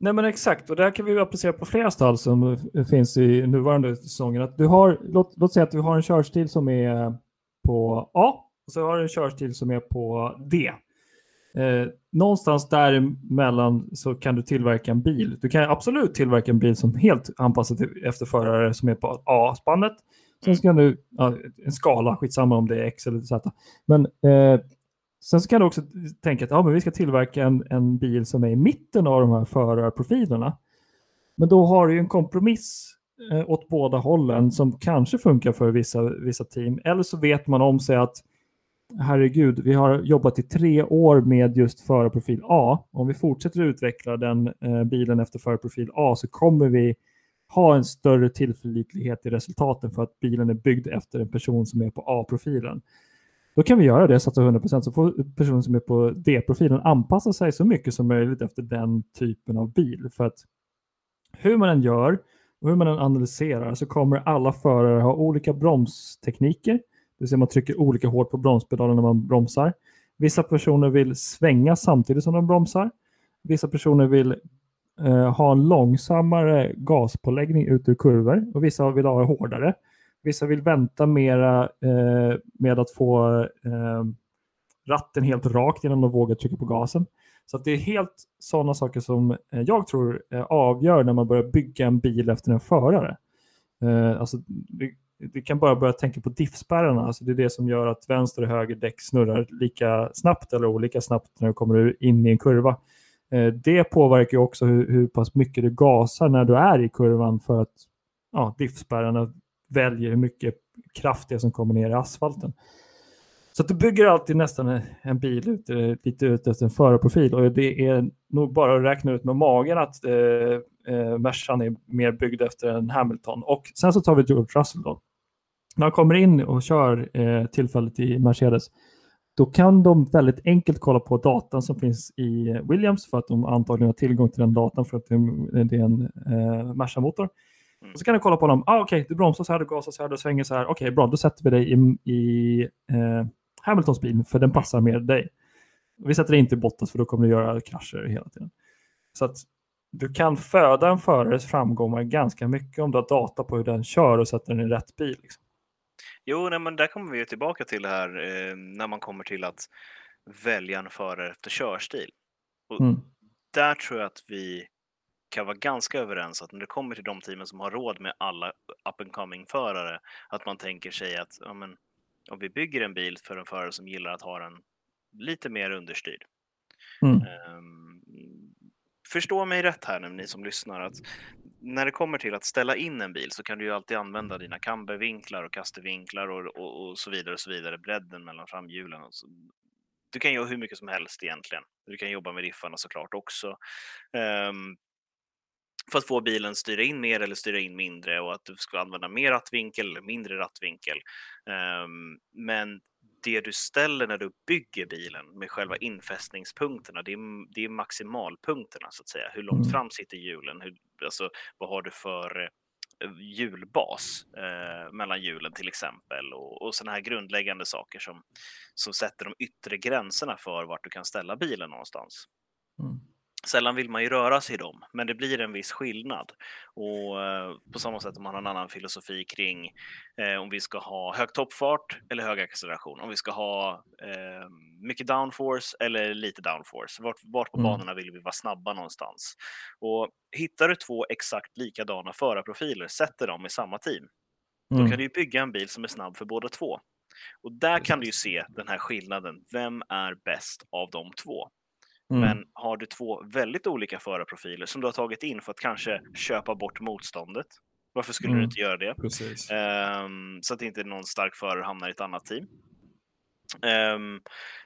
Nej men exakt, och det här kan vi applicera på flera stall som finns i nuvarande säsongen. Att du har, låt, låt säga att du har en körstil som är på A och så har du en körstil som är på D. Eh, någonstans däremellan så kan du tillverka en bil. Du kan absolut tillverka en bil som helt anpassad till, efter förare som är på A-spannet. Sen ska du, ja, en skala, skitsamma om det är X eller Z. Men eh, sen så kan du också tänka att ja, men vi ska tillverka en, en bil som är i mitten av de här förarprofilerna. Men då har du ju en kompromiss eh, åt båda hållen som kanske funkar för vissa, vissa team. Eller så vet man om sig att herregud, vi har jobbat i tre år med just förarprofil A. Om vi fortsätter utveckla den eh, bilen efter förarprofil A så kommer vi ha en större tillförlitlighet i resultaten för att bilen är byggd efter en person som är på A-profilen. Då kan vi göra det, satsa 100% så får personen som är på D-profilen anpassa sig så mycket som möjligt efter den typen av bil. För att hur man än gör och hur man än analyserar så kommer alla förare ha olika bromstekniker. Det vill säga man trycker olika hårt på bromspedalen när man bromsar. Vissa personer vill svänga samtidigt som de bromsar. Vissa personer vill eh, ha en långsammare gaspåläggning ut ur kurvor och vissa vill ha hårdare. Vissa vill vänta mera eh, med att få eh, ratten helt rakt innan de vågar trycka på gasen. Så det är helt sådana saker som eh, jag tror eh, avgör när man börjar bygga en bil efter en förare. Eh, alltså, vi kan bara börja tänka på diffspärrarna. Alltså det är det som gör att vänster och höger däck snurrar lika snabbt eller olika snabbt när du kommer in i en kurva. Eh, det påverkar också hur, hur pass mycket du gasar när du är i kurvan för att ja, diffspärrarna väljer hur mycket kraft det är som kommer ner i asfalten. Så att du bygger alltid nästan en bil ut, eh, lite ut efter en förarprofil och det är nog bara att räkna ut med magen att eh, eh, Mercan är mer byggd efter en Hamilton. Och sen så tar vi George Russell då. När han kommer in och kör eh, tillfället i Mercedes då kan de väldigt enkelt kolla på datan som finns i Williams för att de antagligen har tillgång till den datan för att det är en eh, Merca-motor. Mm. Och så kan du kolla på dem. Ah, Okej, okay, du bromsar så här, du gasar så här, du svänger så här. Okej, okay, bra, då sätter vi dig i, i eh, Hamiltons bil för den passar mer dig. Vi sätter dig inte i Bottas för då kommer du göra krascher hela tiden. Så att du kan föda en förares framgångar ganska mycket om du har data på hur den kör och sätter den i rätt bil. Liksom. Jo, nej, men där kommer vi tillbaka till det här eh, när man kommer till att välja en förare efter körstil. Och mm. Där tror jag att vi kan vara ganska överens att när det kommer till de teamen som har råd med alla up and coming-förare, att man tänker sig att ja, men, om vi bygger en bil för en förare som gillar att ha den lite mer understyrd. Mm. Um, förstå mig rätt här nu, ni som lyssnar, att när det kommer till att ställa in en bil så kan du ju alltid använda dina cambervinklar och kastervinklar och, och, och, så vidare och så vidare, bredden mellan framhjulen. Du kan göra hur mycket som helst egentligen. Du kan jobba med riffarna såklart också. Um, för att få bilen styra in mer eller styra in mindre och att du ska använda mer rattvinkel eller mindre rattvinkel. Um, men det du ställer när du bygger bilen med själva infästningspunkterna, det är, det är maximalpunkterna så att säga. Hur långt mm. fram sitter hjulen? Hur, alltså, vad har du för eh, hjulbas eh, mellan hjulen till exempel och, och sådana här grundläggande saker som, som sätter de yttre gränserna för vart du kan ställa bilen någonstans. Mm. Sällan vill man ju röra sig i dem, men det blir en viss skillnad. Och eh, på samma sätt om man har en annan filosofi kring eh, om vi ska ha hög toppfart eller hög acceleration, om vi ska ha eh, mycket downforce eller lite downforce. Vart, vart på mm. banorna vill vi vara snabba någonstans? Och hittar du två exakt likadana förarprofiler, sätter dem i samma team, mm. då kan du bygga en bil som är snabb för båda två. Och där kan du ju se den här skillnaden. Vem är bäst av de två? Mm. Men har du två väldigt olika förarprofiler som du har tagit in för att kanske köpa bort motståndet, varför skulle mm. du inte göra det? Um, så att inte någon stark förare hamnar i ett annat team. Um,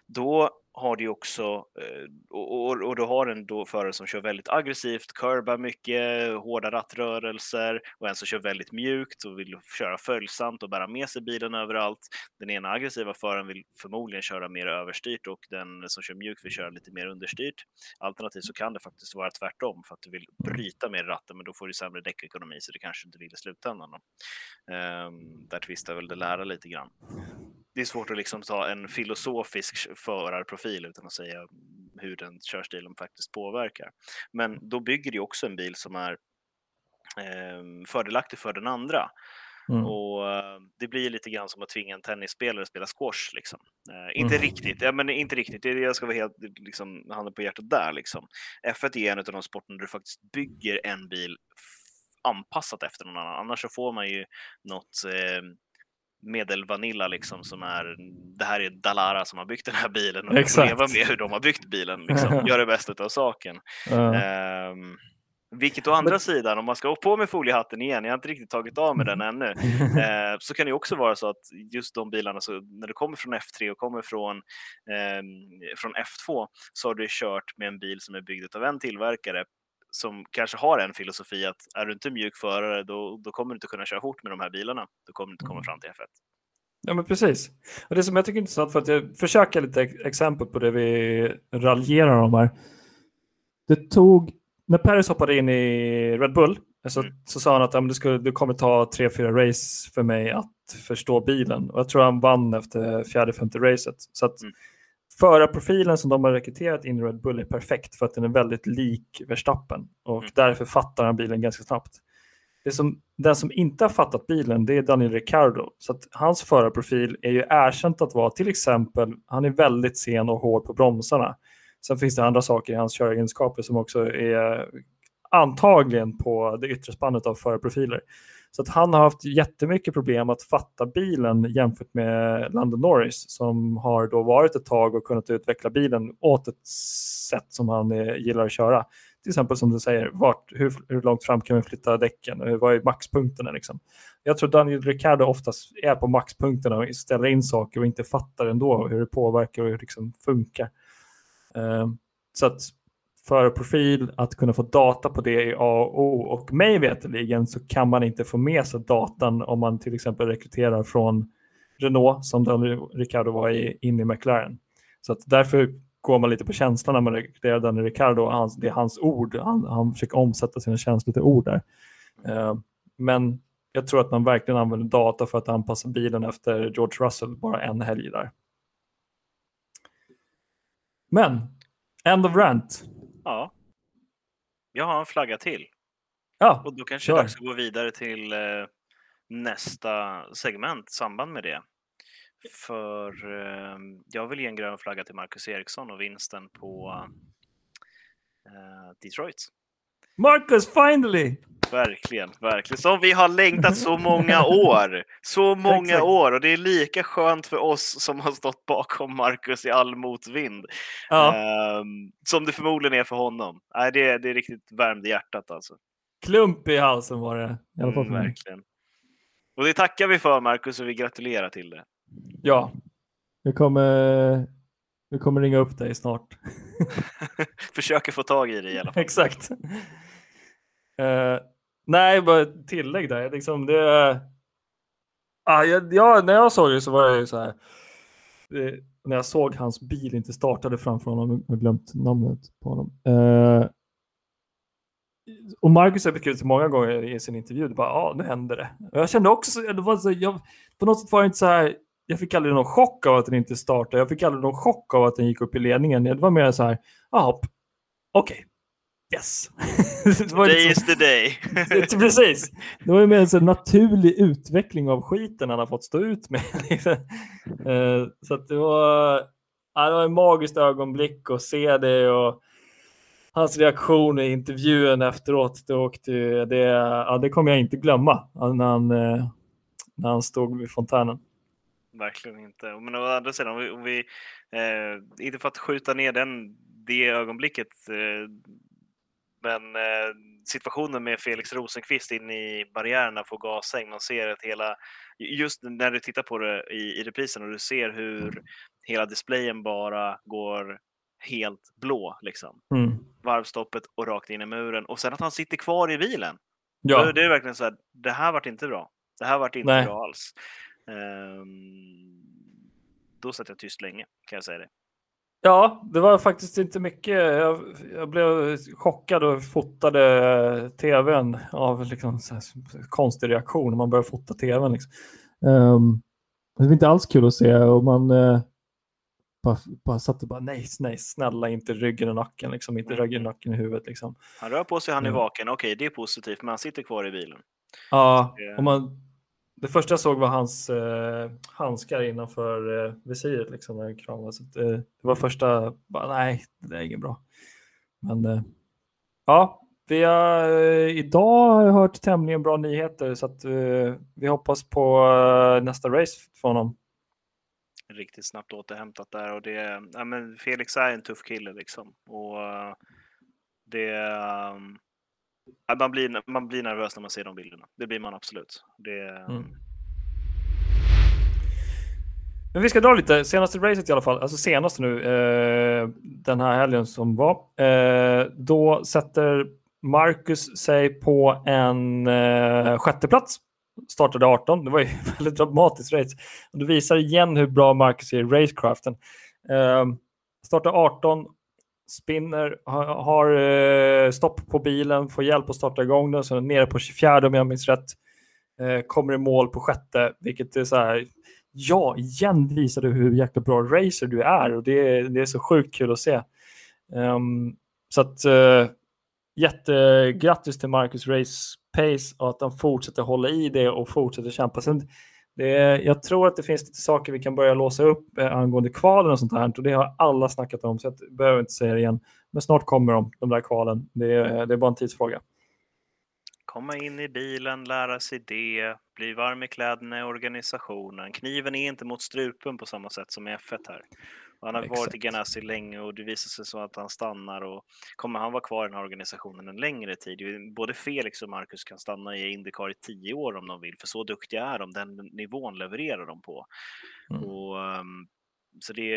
då har du också, eh, och, du har en då förare som kör väldigt aggressivt, kurbar mycket, hårda rattrörelser och en som kör väldigt mjukt och vill köra följsamt och bära med sig bilen överallt. Den ena aggressiva föraren vill förmodligen köra mer överstyrt och den som kör mjukt vill köra lite mer understyrt. Alternativt så kan det faktiskt vara tvärtom för att du vill mm. bryta mer ratten men då får du sämre däckekonomi så det kanske inte vill i slutändan. Um, där tvistar väl det lära lite grann det är svårt att liksom ta en filosofisk förarprofil utan att säga hur den körstilen faktiskt påverkar. Men då bygger det också en bil som är eh, fördelaktig för den andra. Mm. Och eh, Det blir lite grann som att tvinga en tennisspelare att spela squash. Liksom. Eh, inte mm. riktigt, ja, men inte riktigt. Jag ska vara helt liksom, handen på hjärtat där. Liksom. F1 är en av de sporterna där du faktiskt bygger en bil anpassat efter någon annan. Annars så får man ju något eh, medelvanilla liksom som är, det här är Dalara som har byggt den här bilen och Exakt. leva med hur de har byggt bilen. Liksom. Gör det bästa av saken. Uh. Um, vilket å andra sidan, om man ska på med foliehatten igen, jag har inte riktigt tagit av med den ännu, eh, så kan det också vara så att just de bilarna, så när det kommer från F3 och kommer från, eh, från F2, så har du kört med en bil som är byggd av en tillverkare som kanske har en filosofi att är du inte mjuk förare då, då kommer du inte kunna köra fort med de här bilarna. Då kommer du inte komma mm. fram till F1. Ja men precis. Och det som jag tycker är intressant för att jag försöker lite exempel på det vi raljerar om här. Det tog, när Paris hoppade in i Red Bull så, mm. så sa han att ja, det, skulle, det kommer ta tre, fyra race för mig att förstå bilen. Och jag tror han vann efter fjärde, femte racet. Så att mm förarprofilen som de har rekryterat in i Red Bull är perfekt för att den är väldigt lik Verstappen och mm. därför fattar han bilen ganska snabbt. Det som, den som inte har fattat bilen det är Daniel Ricciardo. Så att hans förarprofil är ju erkänt att vara till exempel, han är väldigt sen och hård på bromsarna. Sen finns det andra saker i hans köregenskaper som också är antagligen på det yttre spannet av förarprofiler. Så att han har haft jättemycket problem att fatta bilen jämfört med Landon Norris som har då varit ett tag och kunnat utveckla bilen åt ett sätt som han eh, gillar att köra. Till exempel som du säger, vart, hur, hur långt fram kan vi flytta däcken? Vad är maxpunkterna? Liksom? Jag tror Daniel Ricciardo oftast är på maxpunkterna och ställer in saker och inte fattar ändå hur det påverkar och hur det liksom funkar. Uh, så att förarprofil, att kunna få data på det är A och O. Och mig veterligen så kan man inte få med sig datan om man till exempel rekryterar från Renault som Daniel Ricciardo var i, in i McLaren. Så att därför går man lite på känslan när man rekryterar Daniel Ricciardo. Hans, det är hans ord. Han, han försöker omsätta sina känslor till ord där. Uh, men jag tror att man verkligen använder data för att anpassa bilen efter George Russell bara en helg där. Men, end of rant. Ja. Jag har en flagga till. Ja, Och då kanske det är dags att gå vidare till eh, nästa segment i samband med det. För eh, jag vill ge en grön flagga till Marcus Eriksson och vinsten på eh, Detroit. Marcus, finally! Verkligen, verkligen. Som vi har längtat så många år. Så många år och det är lika skönt för oss som har stått bakom Marcus i all motvind. Ja. Um, som det förmodligen är för honom. Nej, det, är, det är riktigt värmde hjärtat alltså. Klump i halsen var det. I alla fall mm, verkligen. Och det tackar vi för Marcus och vi gratulerar till det. Ja, vi kommer, vi kommer ringa upp dig snart. Försöker få tag i dig i alla fall. Exakt. Uh, Nej, bara ett tillägg där. Liksom det, ah, jag, när jag såg det så var det så här. Det, när jag såg hans bil inte startade framför honom, jag har glömt namnet på honom. Uh, och Marcus har beskrivit många gånger i sin intervju, det bara, ja, nu händer det. Och jag kände också, det var så, jag, på något sätt var det inte så här, jag fick aldrig någon chock av att den inte startade, jag fick aldrig någon chock av att den gick upp i ledningen. Det var mer så här, jaha, okej, okay, Yes! det var day liksom, is the day. precis. Det var ju mer en naturlig utveckling av skiten han har fått stå ut med. Liksom. Eh, så att det var, ja, det var en magiskt ögonblick att se det och hans reaktion i intervjun efteråt. Det, åkte, det, ja, det kommer jag inte glömma när han, eh, när han stod vid fontänen. Verkligen inte. Men å andra sidan, om vi, om vi eh, inte för att skjuta ner den, det ögonblicket eh, men eh, situationen med Felix Rosenqvist in i barriärerna på gasäng, man ser att hela, just när du tittar på det i, i reprisen och du ser hur hela displayen bara går helt blå liksom. Mm. Varvstoppet och rakt in i muren och sen att han sitter kvar i bilen. Ja. Det är verkligen så här, det här vart inte bra. Det här vart inte Nej. bra alls. Um, då satt jag tyst länge, kan jag säga det. Ja, det var faktiskt inte mycket. Jag, jag blev chockad och fotade tvn av liksom konstig reaktion när man börjar fota tvn. Liksom. Um, Det är inte alls kul att se och man eh, bara, bara satt och bara nej, nej, snälla inte ryggen och nacken, liksom, inte mm. ryggen och nacken i huvudet. Liksom. Han rör på sig, han är vaken, okej det är positivt, men han sitter kvar i bilen. Ja, och man, det första jag såg var hans eh, handskar innanför eh, visiret liksom, när jag kramade. Det, eh, det var första, bara, nej, det är inget bra. Men eh, ja, vi har eh, idag hört tämligen bra nyheter så att eh, vi hoppas på eh, nästa race för honom. Riktigt snabbt återhämtat där och det, ja, men Felix är en tuff kille liksom. Och eh, det, eh, man, blir, man blir nervös när man ser de bilderna. Det blir man absolut. Det, mm. Men vi ska dra lite, senaste racet i alla fall, alltså senaste nu, eh, den här helgen som var. Eh, då sätter Marcus sig på en eh, sjätteplats. Startade 18, det var ju väldigt dramatiskt race. Och det visar igen hur bra Marcus är i racecraften. Eh, startar 18, spinner, har, har eh, stopp på bilen, får hjälp att starta igång den, så den är nere på 24 om jag minns rätt. Eh, kommer i mål på sjätte, vilket är så här, ja, igen visar du hur jäkla bra racer du är och det, det är så sjukt kul att se. Um, så att uh, jättegrattis till Marcus Race Pace och att han fortsätter hålla i det och fortsätter kämpa. Sen, det, jag tror att det finns lite saker vi kan börja låsa upp eh, angående kvalen och sånt här och det har alla snackat om så jag behöver inte säga det igen. Men snart kommer de, de där kvalen. Det, eh, det är bara en tidsfråga. Komma in i bilen, lära sig det, bli varm i kläderna i organisationen. Kniven är inte mot strupen på samma sätt som i F1 här. Han har Exakt. varit i Ganassi länge och det visar sig så att han stannar och kommer han vara kvar i den här organisationen en längre tid? Både Felix och Marcus kan stanna i Indycar i tio år om de vill, för så duktiga är de. Den nivån levererar de på. Mm. Och, um, så det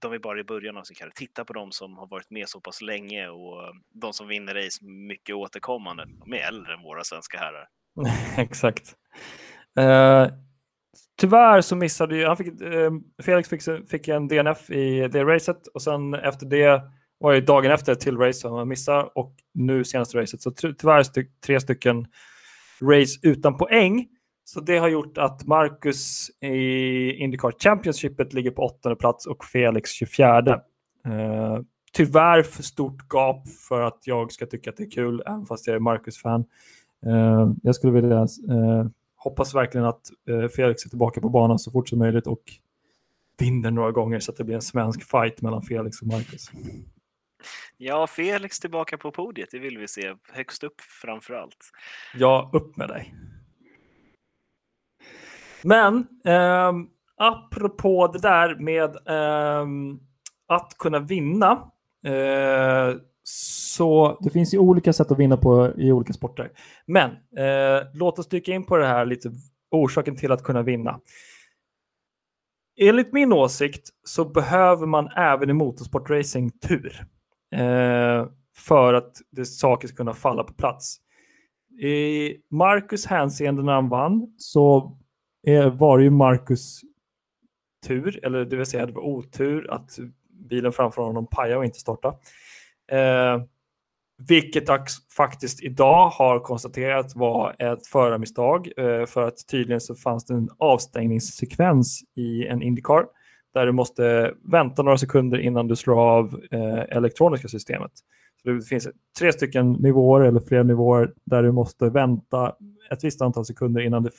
de är bara i början av sin karriär. Titta på de som har varit med så pass länge och de som vinner race mycket återkommande. De är äldre än våra svenska herrar. Exakt. Uh, tyvärr så missade ju, han fick, eh, Felix fick, fick, en DNF i det racet och sen efter det var det dagen efter ett till race som han missade och nu senaste racet. Så tyvärr styck, tre stycken race utan poäng. Så det har gjort att Marcus i Indycar Championshipet ligger på åttonde plats och Felix 24. Eh, tyvärr för stort gap för att jag ska tycka att det är kul, även fast jag är Marcus-fan. Eh, jag skulle vilja eh, hoppas verkligen att uh, Felix är tillbaka på banan så fort som möjligt och vinner några gånger så att det blir en svensk fight mellan Felix och Marcus. Ja, Felix tillbaka på podiet, det vill vi se högst upp framför allt. Ja, upp med dig. Men eh, apropå det där med eh, att kunna vinna. Eh, så det finns ju olika sätt att vinna på i olika sporter. Men eh, låt oss dyka in på det här lite orsaken till att kunna vinna. Enligt min åsikt så behöver man även i motorsportracing tur eh, för att det, saker ska kunna falla på plats. I Marcus hänseende när han vann så var det ju Marcus tur, eller det vill säga det var otur att bilen framför honom pajade och inte startade. Eh, vilket faktiskt idag har konstaterat var ett förarmisstag eh, för att tydligen så fanns det en avstängningssekvens i en Indycar där du måste vänta några sekunder innan du slår av eh, elektroniska systemet. Så det finns tre stycken nivåer eller fler nivåer där du måste vänta ett visst antal sekunder innan du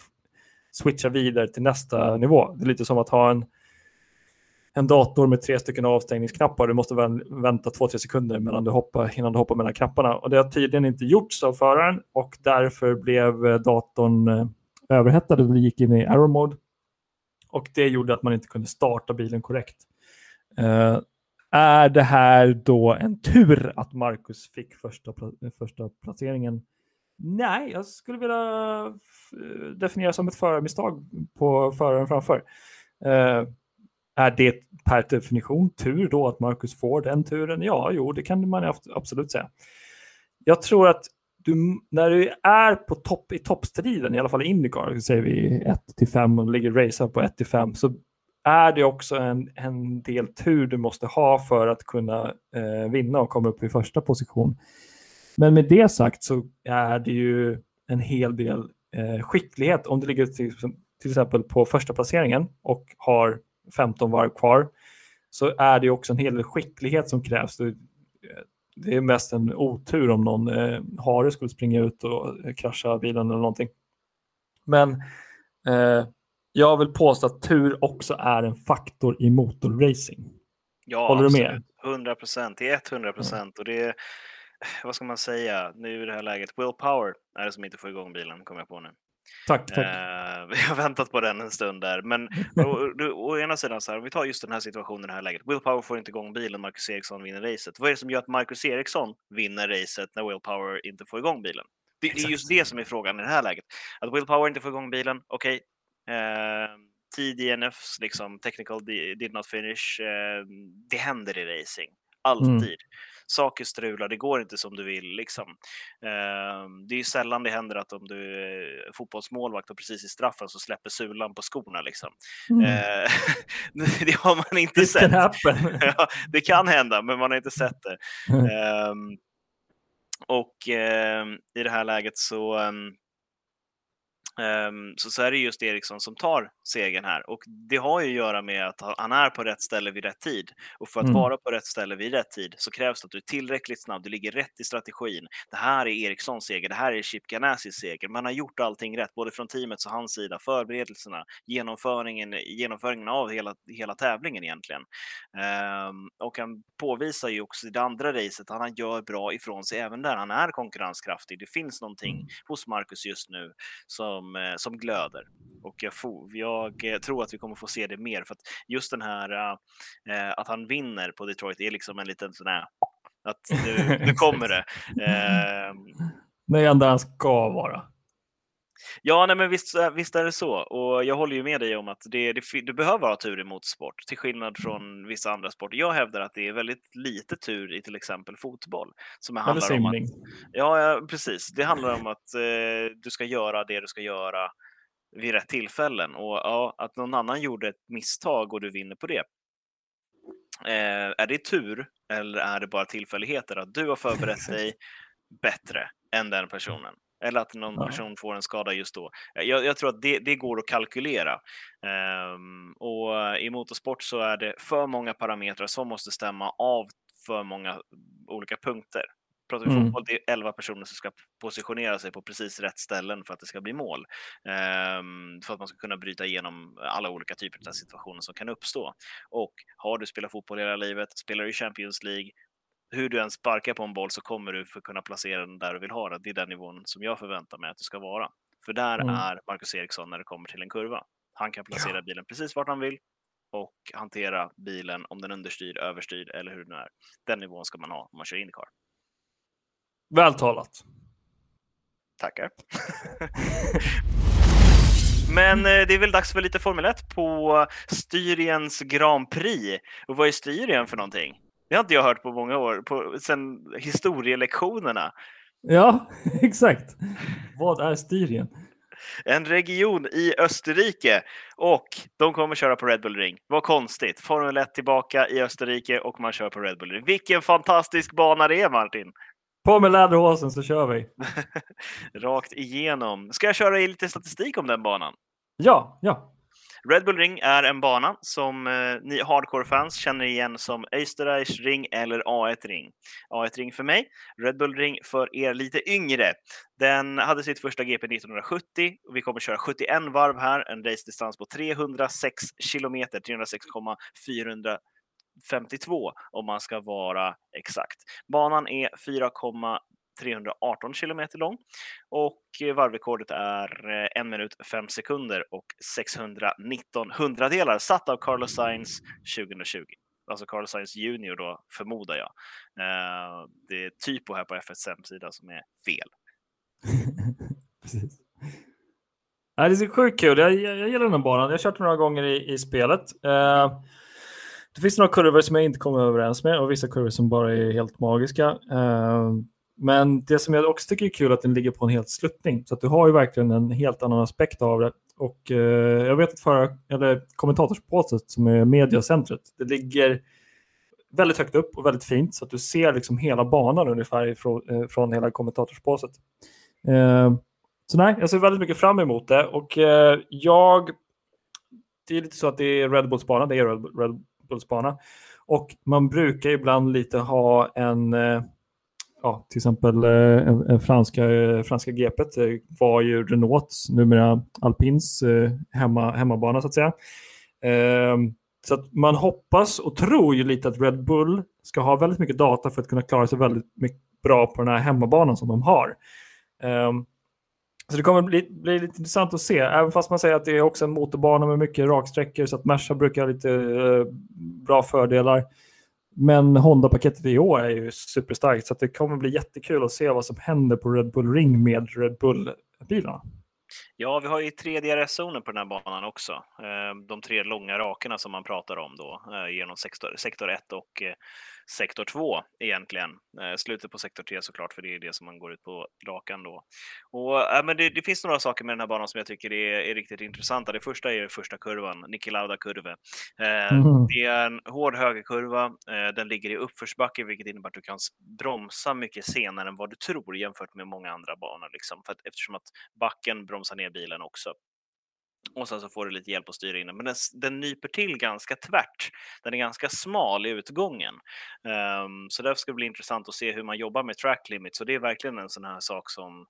switchar vidare till nästa nivå. Det är lite som att ha en, en dator med tre stycken avstängningsknappar. Du måste vänta två, tre sekunder mellan du hoppar, innan du hoppar mellan knapparna. Och det har tydligen inte gjorts av föraren och därför blev eh, datorn eh, överhettad och gick in i error mode. Och det gjorde att man inte kunde starta bilen korrekt. Uh, är det här då en tur att Marcus fick första, första placeringen Nej, jag skulle vilja definiera som ett förarmisstag på föraren framför. Uh, är det per definition tur då att Marcus får den turen? Ja, jo, det kan man absolut säga. Jag tror att du, när du är på topp i toppstriden, i alla fall i Indycar, säger vi 1 5 och ligger racer på 1 5, så är det också en, en del tur du måste ha för att kunna eh, vinna och komma upp i första position. Men med det sagt så är det ju en hel del eh, skicklighet. Om du ligger till, till till exempel på första placeringen och har 15 varv kvar så är det också en hel del skicklighet som krävs. Det är mest en otur om någon eh, hare skulle springa ut och krascha bilen eller någonting. Men eh, jag vill påstå att tur också är en faktor i motorracing. Ja, Håller absolut. du med? 100 procent, det är 100 procent. Och det är, vad ska man säga, nu i det här läget, willpower är det som inte får igång bilen, kommer jag på nu. Tack, tack. Uh, vi har väntat på den en stund där. Men å, ena sidan, så här, om vi tar just den här situationen, i det här läget. Will Power får inte igång bilen, Marcus Eriksson vinner racet. Vad är det som gör att Marcus Eriksson vinner racet när Will Power inte får igång bilen? Det, det är just det som är frågan i det här läget. Att Will Power inte får igång bilen, okej. Okay. Eh, TDNFs, liksom, technical did not finish, uh, det händer i racing. Alltid. Mm saker strular, det går inte som du vill. Liksom. Ehm, det är ju sällan det händer att om du är fotbollsmålvakt och precis i straffen så släpper sulan på skorna. Liksom. Mm. Ehm, det har man inte This sett. ja, det kan hända, men man har inte sett det. Mm. och i det här läget så Um, så, så är det just Eriksson som tar segern här och det har ju att göra med att han är på rätt ställe vid rätt tid och för att mm. vara på rätt ställe vid rätt tid så krävs det att du är tillräckligt snabb, du ligger rätt i strategin. Det här är Erikssons seger, det här är Chip Ganasis seger. Man har gjort allting rätt, både från teamets och hans sida, förberedelserna, genomföringen, genomföringen av hela, hela tävlingen egentligen. Um, och han påvisar ju också i det andra racet att han gör bra ifrån sig även där. Han är konkurrenskraftig. Det finns någonting mm. hos Marcus just nu som som, eh, som glöder. Och jag, får, jag, eh, tror att vi kommer få se det mer för att just den här äh, att han vinner på Detroit är liksom en liten sån här att nu, nu kommer det. Äh, det är där han ska vara. Ja, nej, men visst, visst är det så. Och jag håller ju med dig om att det, det, du behöver ha tur i motorsport, till skillnad från vissa andra sporter. Jag hävdar att det är väldigt lite tur i till exempel fotboll. Som handlar om att, ja, ja, precis. Det handlar om att eh, du ska göra det du ska göra vid rätt tillfällen. Och ja, att någon annan gjorde ett misstag och du vinner på det. Eh, är det tur eller är det bara tillfälligheter att du har förberett dig bättre än den personen? Eller att någon ja. person får en skada just då. Jag, jag tror att det, det, går att kalkylera. Um, och i motorsport så är det för många parametrar som måste stämma av för många olika punkter. Pratar vi mm. fotboll, det är 11 personer som ska positionera sig på precis rätt ställen för att det ska bli mål. Um, för att man ska kunna bryta igenom alla olika typer av situationer som kan uppstå. Och har du spelat fotboll hela livet, spelar du i Champions League, hur du än sparkar på en boll så kommer du för kunna placera den där du vill ha den. Det är den nivån som jag förväntar mig att du ska vara. För där mm. är Marcus Eriksson när det kommer till en kurva. Han kan placera ja. bilen precis vart han vill och hantera bilen om den är understyrd, överstyrd eller hur den är. Den nivån ska man ha om man kör Indycar. Vältalat. Tackar. Men eh, det är väl dags för lite Formel 1 på Styriens Grand Prix. Och vad är Styrien för någonting? Det har inte jag hört på många år, på, sen historielektionerna. Ja, exakt. Vad är Styrien? En region i Österrike och de kommer köra på Red Bull Ring. Vad konstigt. Formel 1 tillbaka i Österrike och man kör på Red Bull Ring. Vilken fantastisk bana det är Martin! På med läderhosen så kör vi! Rakt igenom. Ska jag köra i lite statistik om den banan? Ja, ja. Red Bull Ring är en bana som eh, ni hardcore-fans känner igen som Österreich Ring eller A1 Ring. A1 Ring för mig, Red Bull Ring för er lite yngre. Den hade sitt första GP 1970 och vi kommer köra 71 varv här, en race-distans på 306 kilometer, 306,452 om man ska vara exakt. Banan är 4, 318 kilometer lång och eh, varvrekordet är eh, 1 minut 5 sekunder och 619 hundradelar satt av Carlos Sainz 2020. Alltså Carlos Sainz junior då förmodar jag. Eh, det är typo här på FSM hemsida som är fel. Precis. Det är sjukt kul. Jag, jag, jag gillar den här banan. Jag har kört några gånger i, i spelet. Eh, det finns några kurvor som jag inte kommer överens med och vissa kurvor som bara är helt magiska men det som jag också tycker är kul är att den ligger på en helt sluttning. Så att du har ju verkligen en helt annan aspekt av det. Och eh, jag vet att förra, eller kommentatorspåset som är mediacentret, det ligger väldigt högt upp och väldigt fint så att du ser liksom hela banan ungefär ifrån, eh, från hela kommentatorspåset. Eh, så nej, jag ser väldigt mycket fram emot det och eh, jag... Det är lite så att det är Red Bulls bana, det är Red, Red Bulls bana. Och man brukar ibland lite ha en, eh, ja, till exempel eh, franska, eh, franska GPet eh, var ju Renaults, numera Alpins eh, hemma, hemmabana så att säga. Ehm, så att man hoppas och tror ju lite att Red Bull ska ha väldigt mycket data för att kunna klara sig väldigt mycket bra på den här hemmabanan som de har. Um, så det kommer bli, bli lite intressant att se, även fast man säger att det är också en motorbana med mycket raksträckor så att Merca brukar ha lite uh, bra fördelar. Men Honda-paketet i år är ju superstarkt så att det kommer bli jättekul att se vad som händer på Red Bull Ring med Red Bull-bilarna. Ja, vi har ju tre DRS-zoner på den här banan också. Eh, de tre långa rakerna som man pratar om då eh, genom sektor, sektor 1 och sektor 2 egentligen. Eh, slutet på sektor 3 såklart, för det är det som man går ut på rakan då. Och, äh, men det, det, finns några saker med den här banan som jag tycker är, är riktigt intressanta. Det första är första kurvan, Niki Lauda kurve. Eh, mm. Det är en hård högerkurva. Eh, den ligger i uppförsbacke, vilket innebär att du kan bromsa mycket senare än vad du tror jämfört med många andra banor. Liksom. För att, eftersom att backen bromsar ner bilen också och sen så får du lite hjälp att styra in den. Men den, den nyper till ganska tvärt. Den är ganska smal i utgången. Um, så därför ska det bli intressant att se hur man jobbar med track limits. Och det är verkligen en sån här sak som,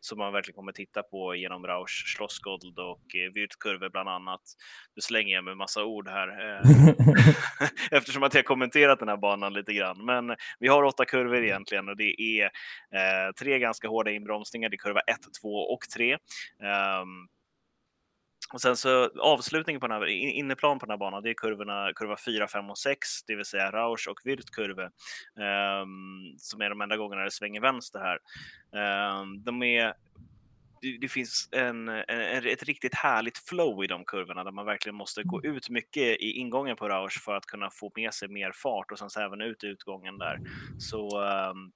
som man verkligen kommer titta på genom Rausch, Schlossgold och eh, Wirtkurve bland annat. Nu slänger jag med massa ord här eh, eftersom att jag kommenterat den här banan lite grann. Men vi har åtta kurvor egentligen och det är eh, tre ganska hårda inbromsningar. Det är kurva 1, 2 och 3. Um, och sen så avslutningen på den här, inneplan på den här banan, det är kurvorna, kurva 4, 5 och 6, det vill säga Rausch och Wirtkurve, um, som är de enda gångerna det svänger vänster här. Um, de är det, finns en, en, ett riktigt härligt flow i de kurvorna där man verkligen måste gå ut mycket i ingången på Rausch för att kunna få med sig mer fart och sen så även ut i utgången där. Så um,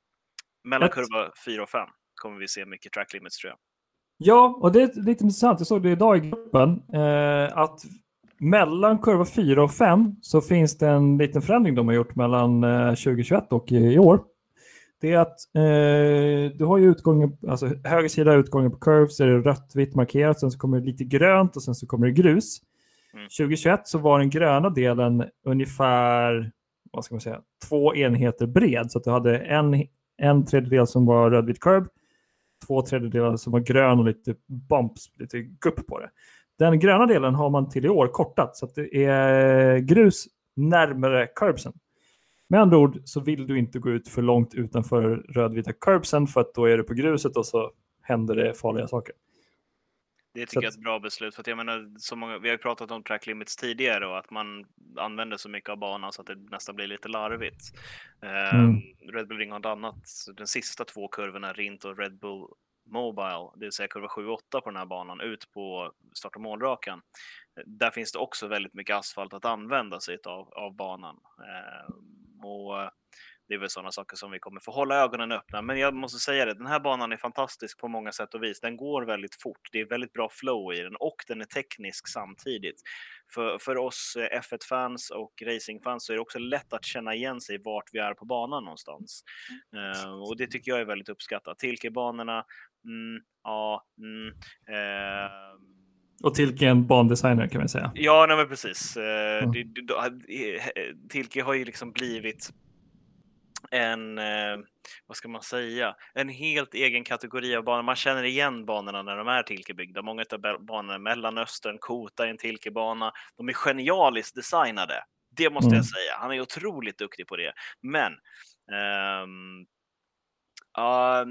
mellan kurva 4 och 5 kommer vi se mycket track limits tror jag. Ja, och det är lite intressant. Jag såg det idag i gruppen. Eh, att mellan kurva 4 och 5 så finns det en liten förändring de har gjort mellan eh, 2021 och i, i, år. Det är att eh, du har ju utgången, alltså höger sida utgången på curve så är det rött, vitt markerat, sen så kommer det lite grönt och sen så kommer det grus. Mm. 2021 så var den gröna delen ungefär, vad ska man säga, två enheter bred. Så att du hade en, en tredjedel som var rödvit curve två tredjedelar som var grön och lite bumps, lite gupp på det. Den gröna delen har man till i år kortat så att det är grus närmare curbsen. Med andra ord så vill du inte gå ut för långt utanför rödvita curbsen för att då är du på gruset och så händer det farliga saker. Det tycker jag är ett bra beslut. För att jag menar, så många, vi har ju pratat om track limits tidigare och att man använder så mycket av banan så att det nästan blir lite larvigt. Mm. Um, Red Bull Ring har ett annat, de sista två kurvorna, Rint och Red Bull Mobile, det vill säga kurva 7 och 8 på den här banan, ut på start och målrakan. Där finns det också väldigt mycket asfalt att använda sig av, av banan. Um, och det är väl sådana saker som vi kommer få hålla ögonen öppna. Men jag måste säga det, den här banan är fantastisk på många sätt och vis. Den går väldigt fort. Det är väldigt bra flow i den och den är teknisk samtidigt. För, för oss eh, F1-fans och racingfans så är det också lätt att känna igen sig vart vi är på banan någonstans. Uh, och det tycker jag är väldigt uppskattat. Tilkebanorna, mm, ja, mm, uh, och Tilke är en bandesigner kan man säga. Ja, nej precis. Mm. Tilke har ju liksom blivit en, eh, vad ska man säga, en helt egen kategori av banor. Man känner igen banorna när de är Tilkebyggda. Många av banorna i Mellanöstern, Kota är en Tilkebana. De är genialiskt designade. Det måste mm. jag säga. Han är otroligt duktig på det. Men um, uh,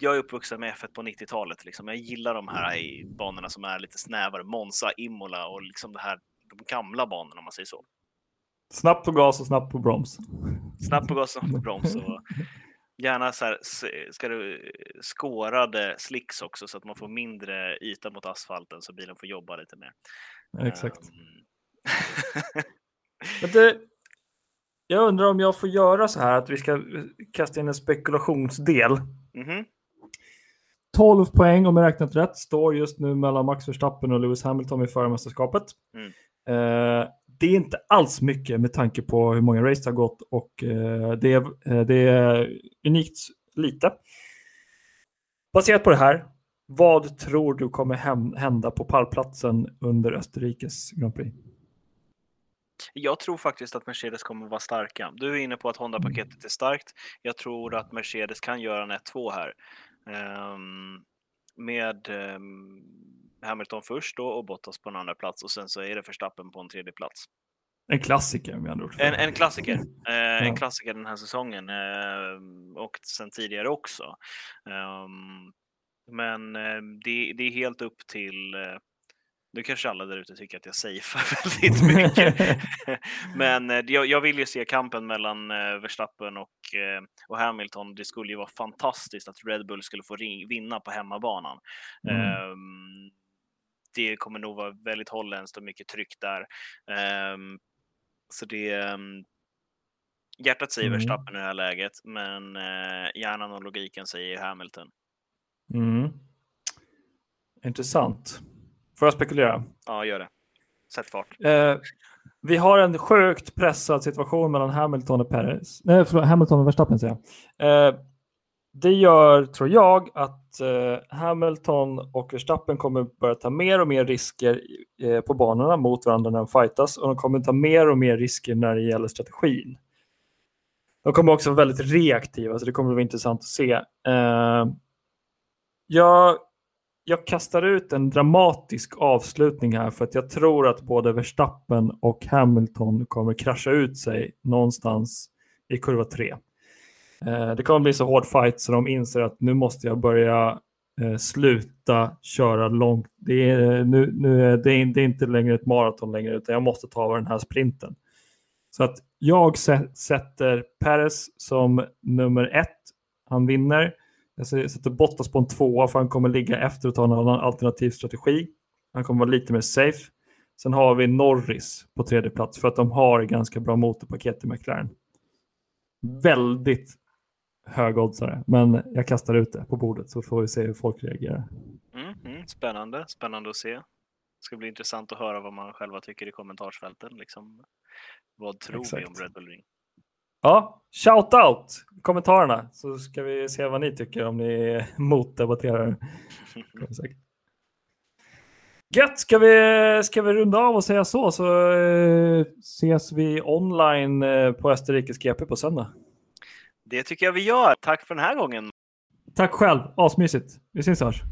jag är uppvuxen med F1 på 90-talet. Liksom. Jag gillar de här banorna som är lite snävare. Monza, Imola och liksom det här, de gamla banorna om man säger så. Snabbt på gas och snabbt på broms. Snabbt på gas och snabbt på broms. Och gärna så här, ska du skårade slicks också så att man får mindre yta mot asfalten så bilen får jobba lite mer. exakt. Um... det, jag undrar om jag får göra så här att vi ska kasta in en spekulationsdel. Mm -hmm. 12 poäng om jag räknat rätt står just nu mellan Max Verstappen och Lewis Hamilton i förarmästerskapet. Mm. Uh, det är inte alls mycket med tanke på hur många race det har gått och eh, det, är, eh, det är unikt lite. Baserat på det här, Vad tror du kommer hända på pallplatsen under Österrikes Grand Prix? Jag tror faktiskt att Mercedes kommer vara starka. Du är inne på att Honda-paketet är starkt. Jag tror att Mercedes kan göra en 1-2 här. Um, med um, Hamilton först då och Bottas på en andra plats och sen så är det Verstappen på en tredje plats. En klassiker med andra ord. En, en klassiker. Eh. En klassiker den här säsongen eh, och sen tidigare också. Um, men eh, det, det, är helt upp till eh, nu kanske alla där ute tycker att jag safear väldigt mycket. Men jag, jag, vill ju se kampen mellan Verstappen och, och Hamilton. Det skulle ju vara fantastiskt att Red Bull skulle få vinna på hemmabanan. Mm. Um, det kommer nog vara väldigt holländskt och mycket tryck där. Um, så det um, Hjärtat säger mm. Verstappen i det här läget, men uh, hjärnan och logiken säger Hamilton. Mm. Intressant. Får jag spekulera? Ja, gör det. Sätt fart. Eh, vi har en sjukt pressad situation mellan Hamilton och Perez. Nej, förlåt, Hamilton och Verstappen säger jag. Eh, det gör, tror jag, att eh, Hamilton och Verstappen kommer börja ta mer och mer risker eh, på banorna mot varandra när de fightas och de kommer ta mer och mer risker när det gäller strategin. De kommer också vara väldigt reaktiva, så det kommer att vara intressant att se. Eh, jag jag kastar ut en dramatisk avslutning här för att jag tror att både Verstappen och Hamilton kommer krascha ut sig någonstans i kurva 3. Eh, det kommer bli så hård fight så de inser att nu måste jag börja eh, sluta köra långt. Det är, nu, nu det, är, det är inte längre ett maraton längre utan jag måste ta den här sprinten. Så att jag sätter Perez som nummer ett. Han vinner. Jag sätter Bottas på en tvåa för han kommer ligga efter och ta en annan alternativ strategi. Han kommer vara lite mer safe. Sen har vi Norris på tredje plats för att de har ganska bra motorpaket i McLaren. Väldigt högoddsare, men jag kastar ut det på bordet så får vi se hur folk reagerar. Mm, mm, spännande, spännande att se. Det ska bli intressant att höra vad man själva tycker i kommentarsfälten. Liksom, vad tror Exakt. vi om Red Bull Ring? Ja, shout out kommentarerna så ska vi se vad ni tycker om ni motdebatterar. Gött, ska vi, ska vi runda av och säga så så eh, ses vi online eh, på Österrikes GP på söndag. Det tycker jag vi gör. Tack för den här gången. Tack själv, asmysigt. Vi syns hörs.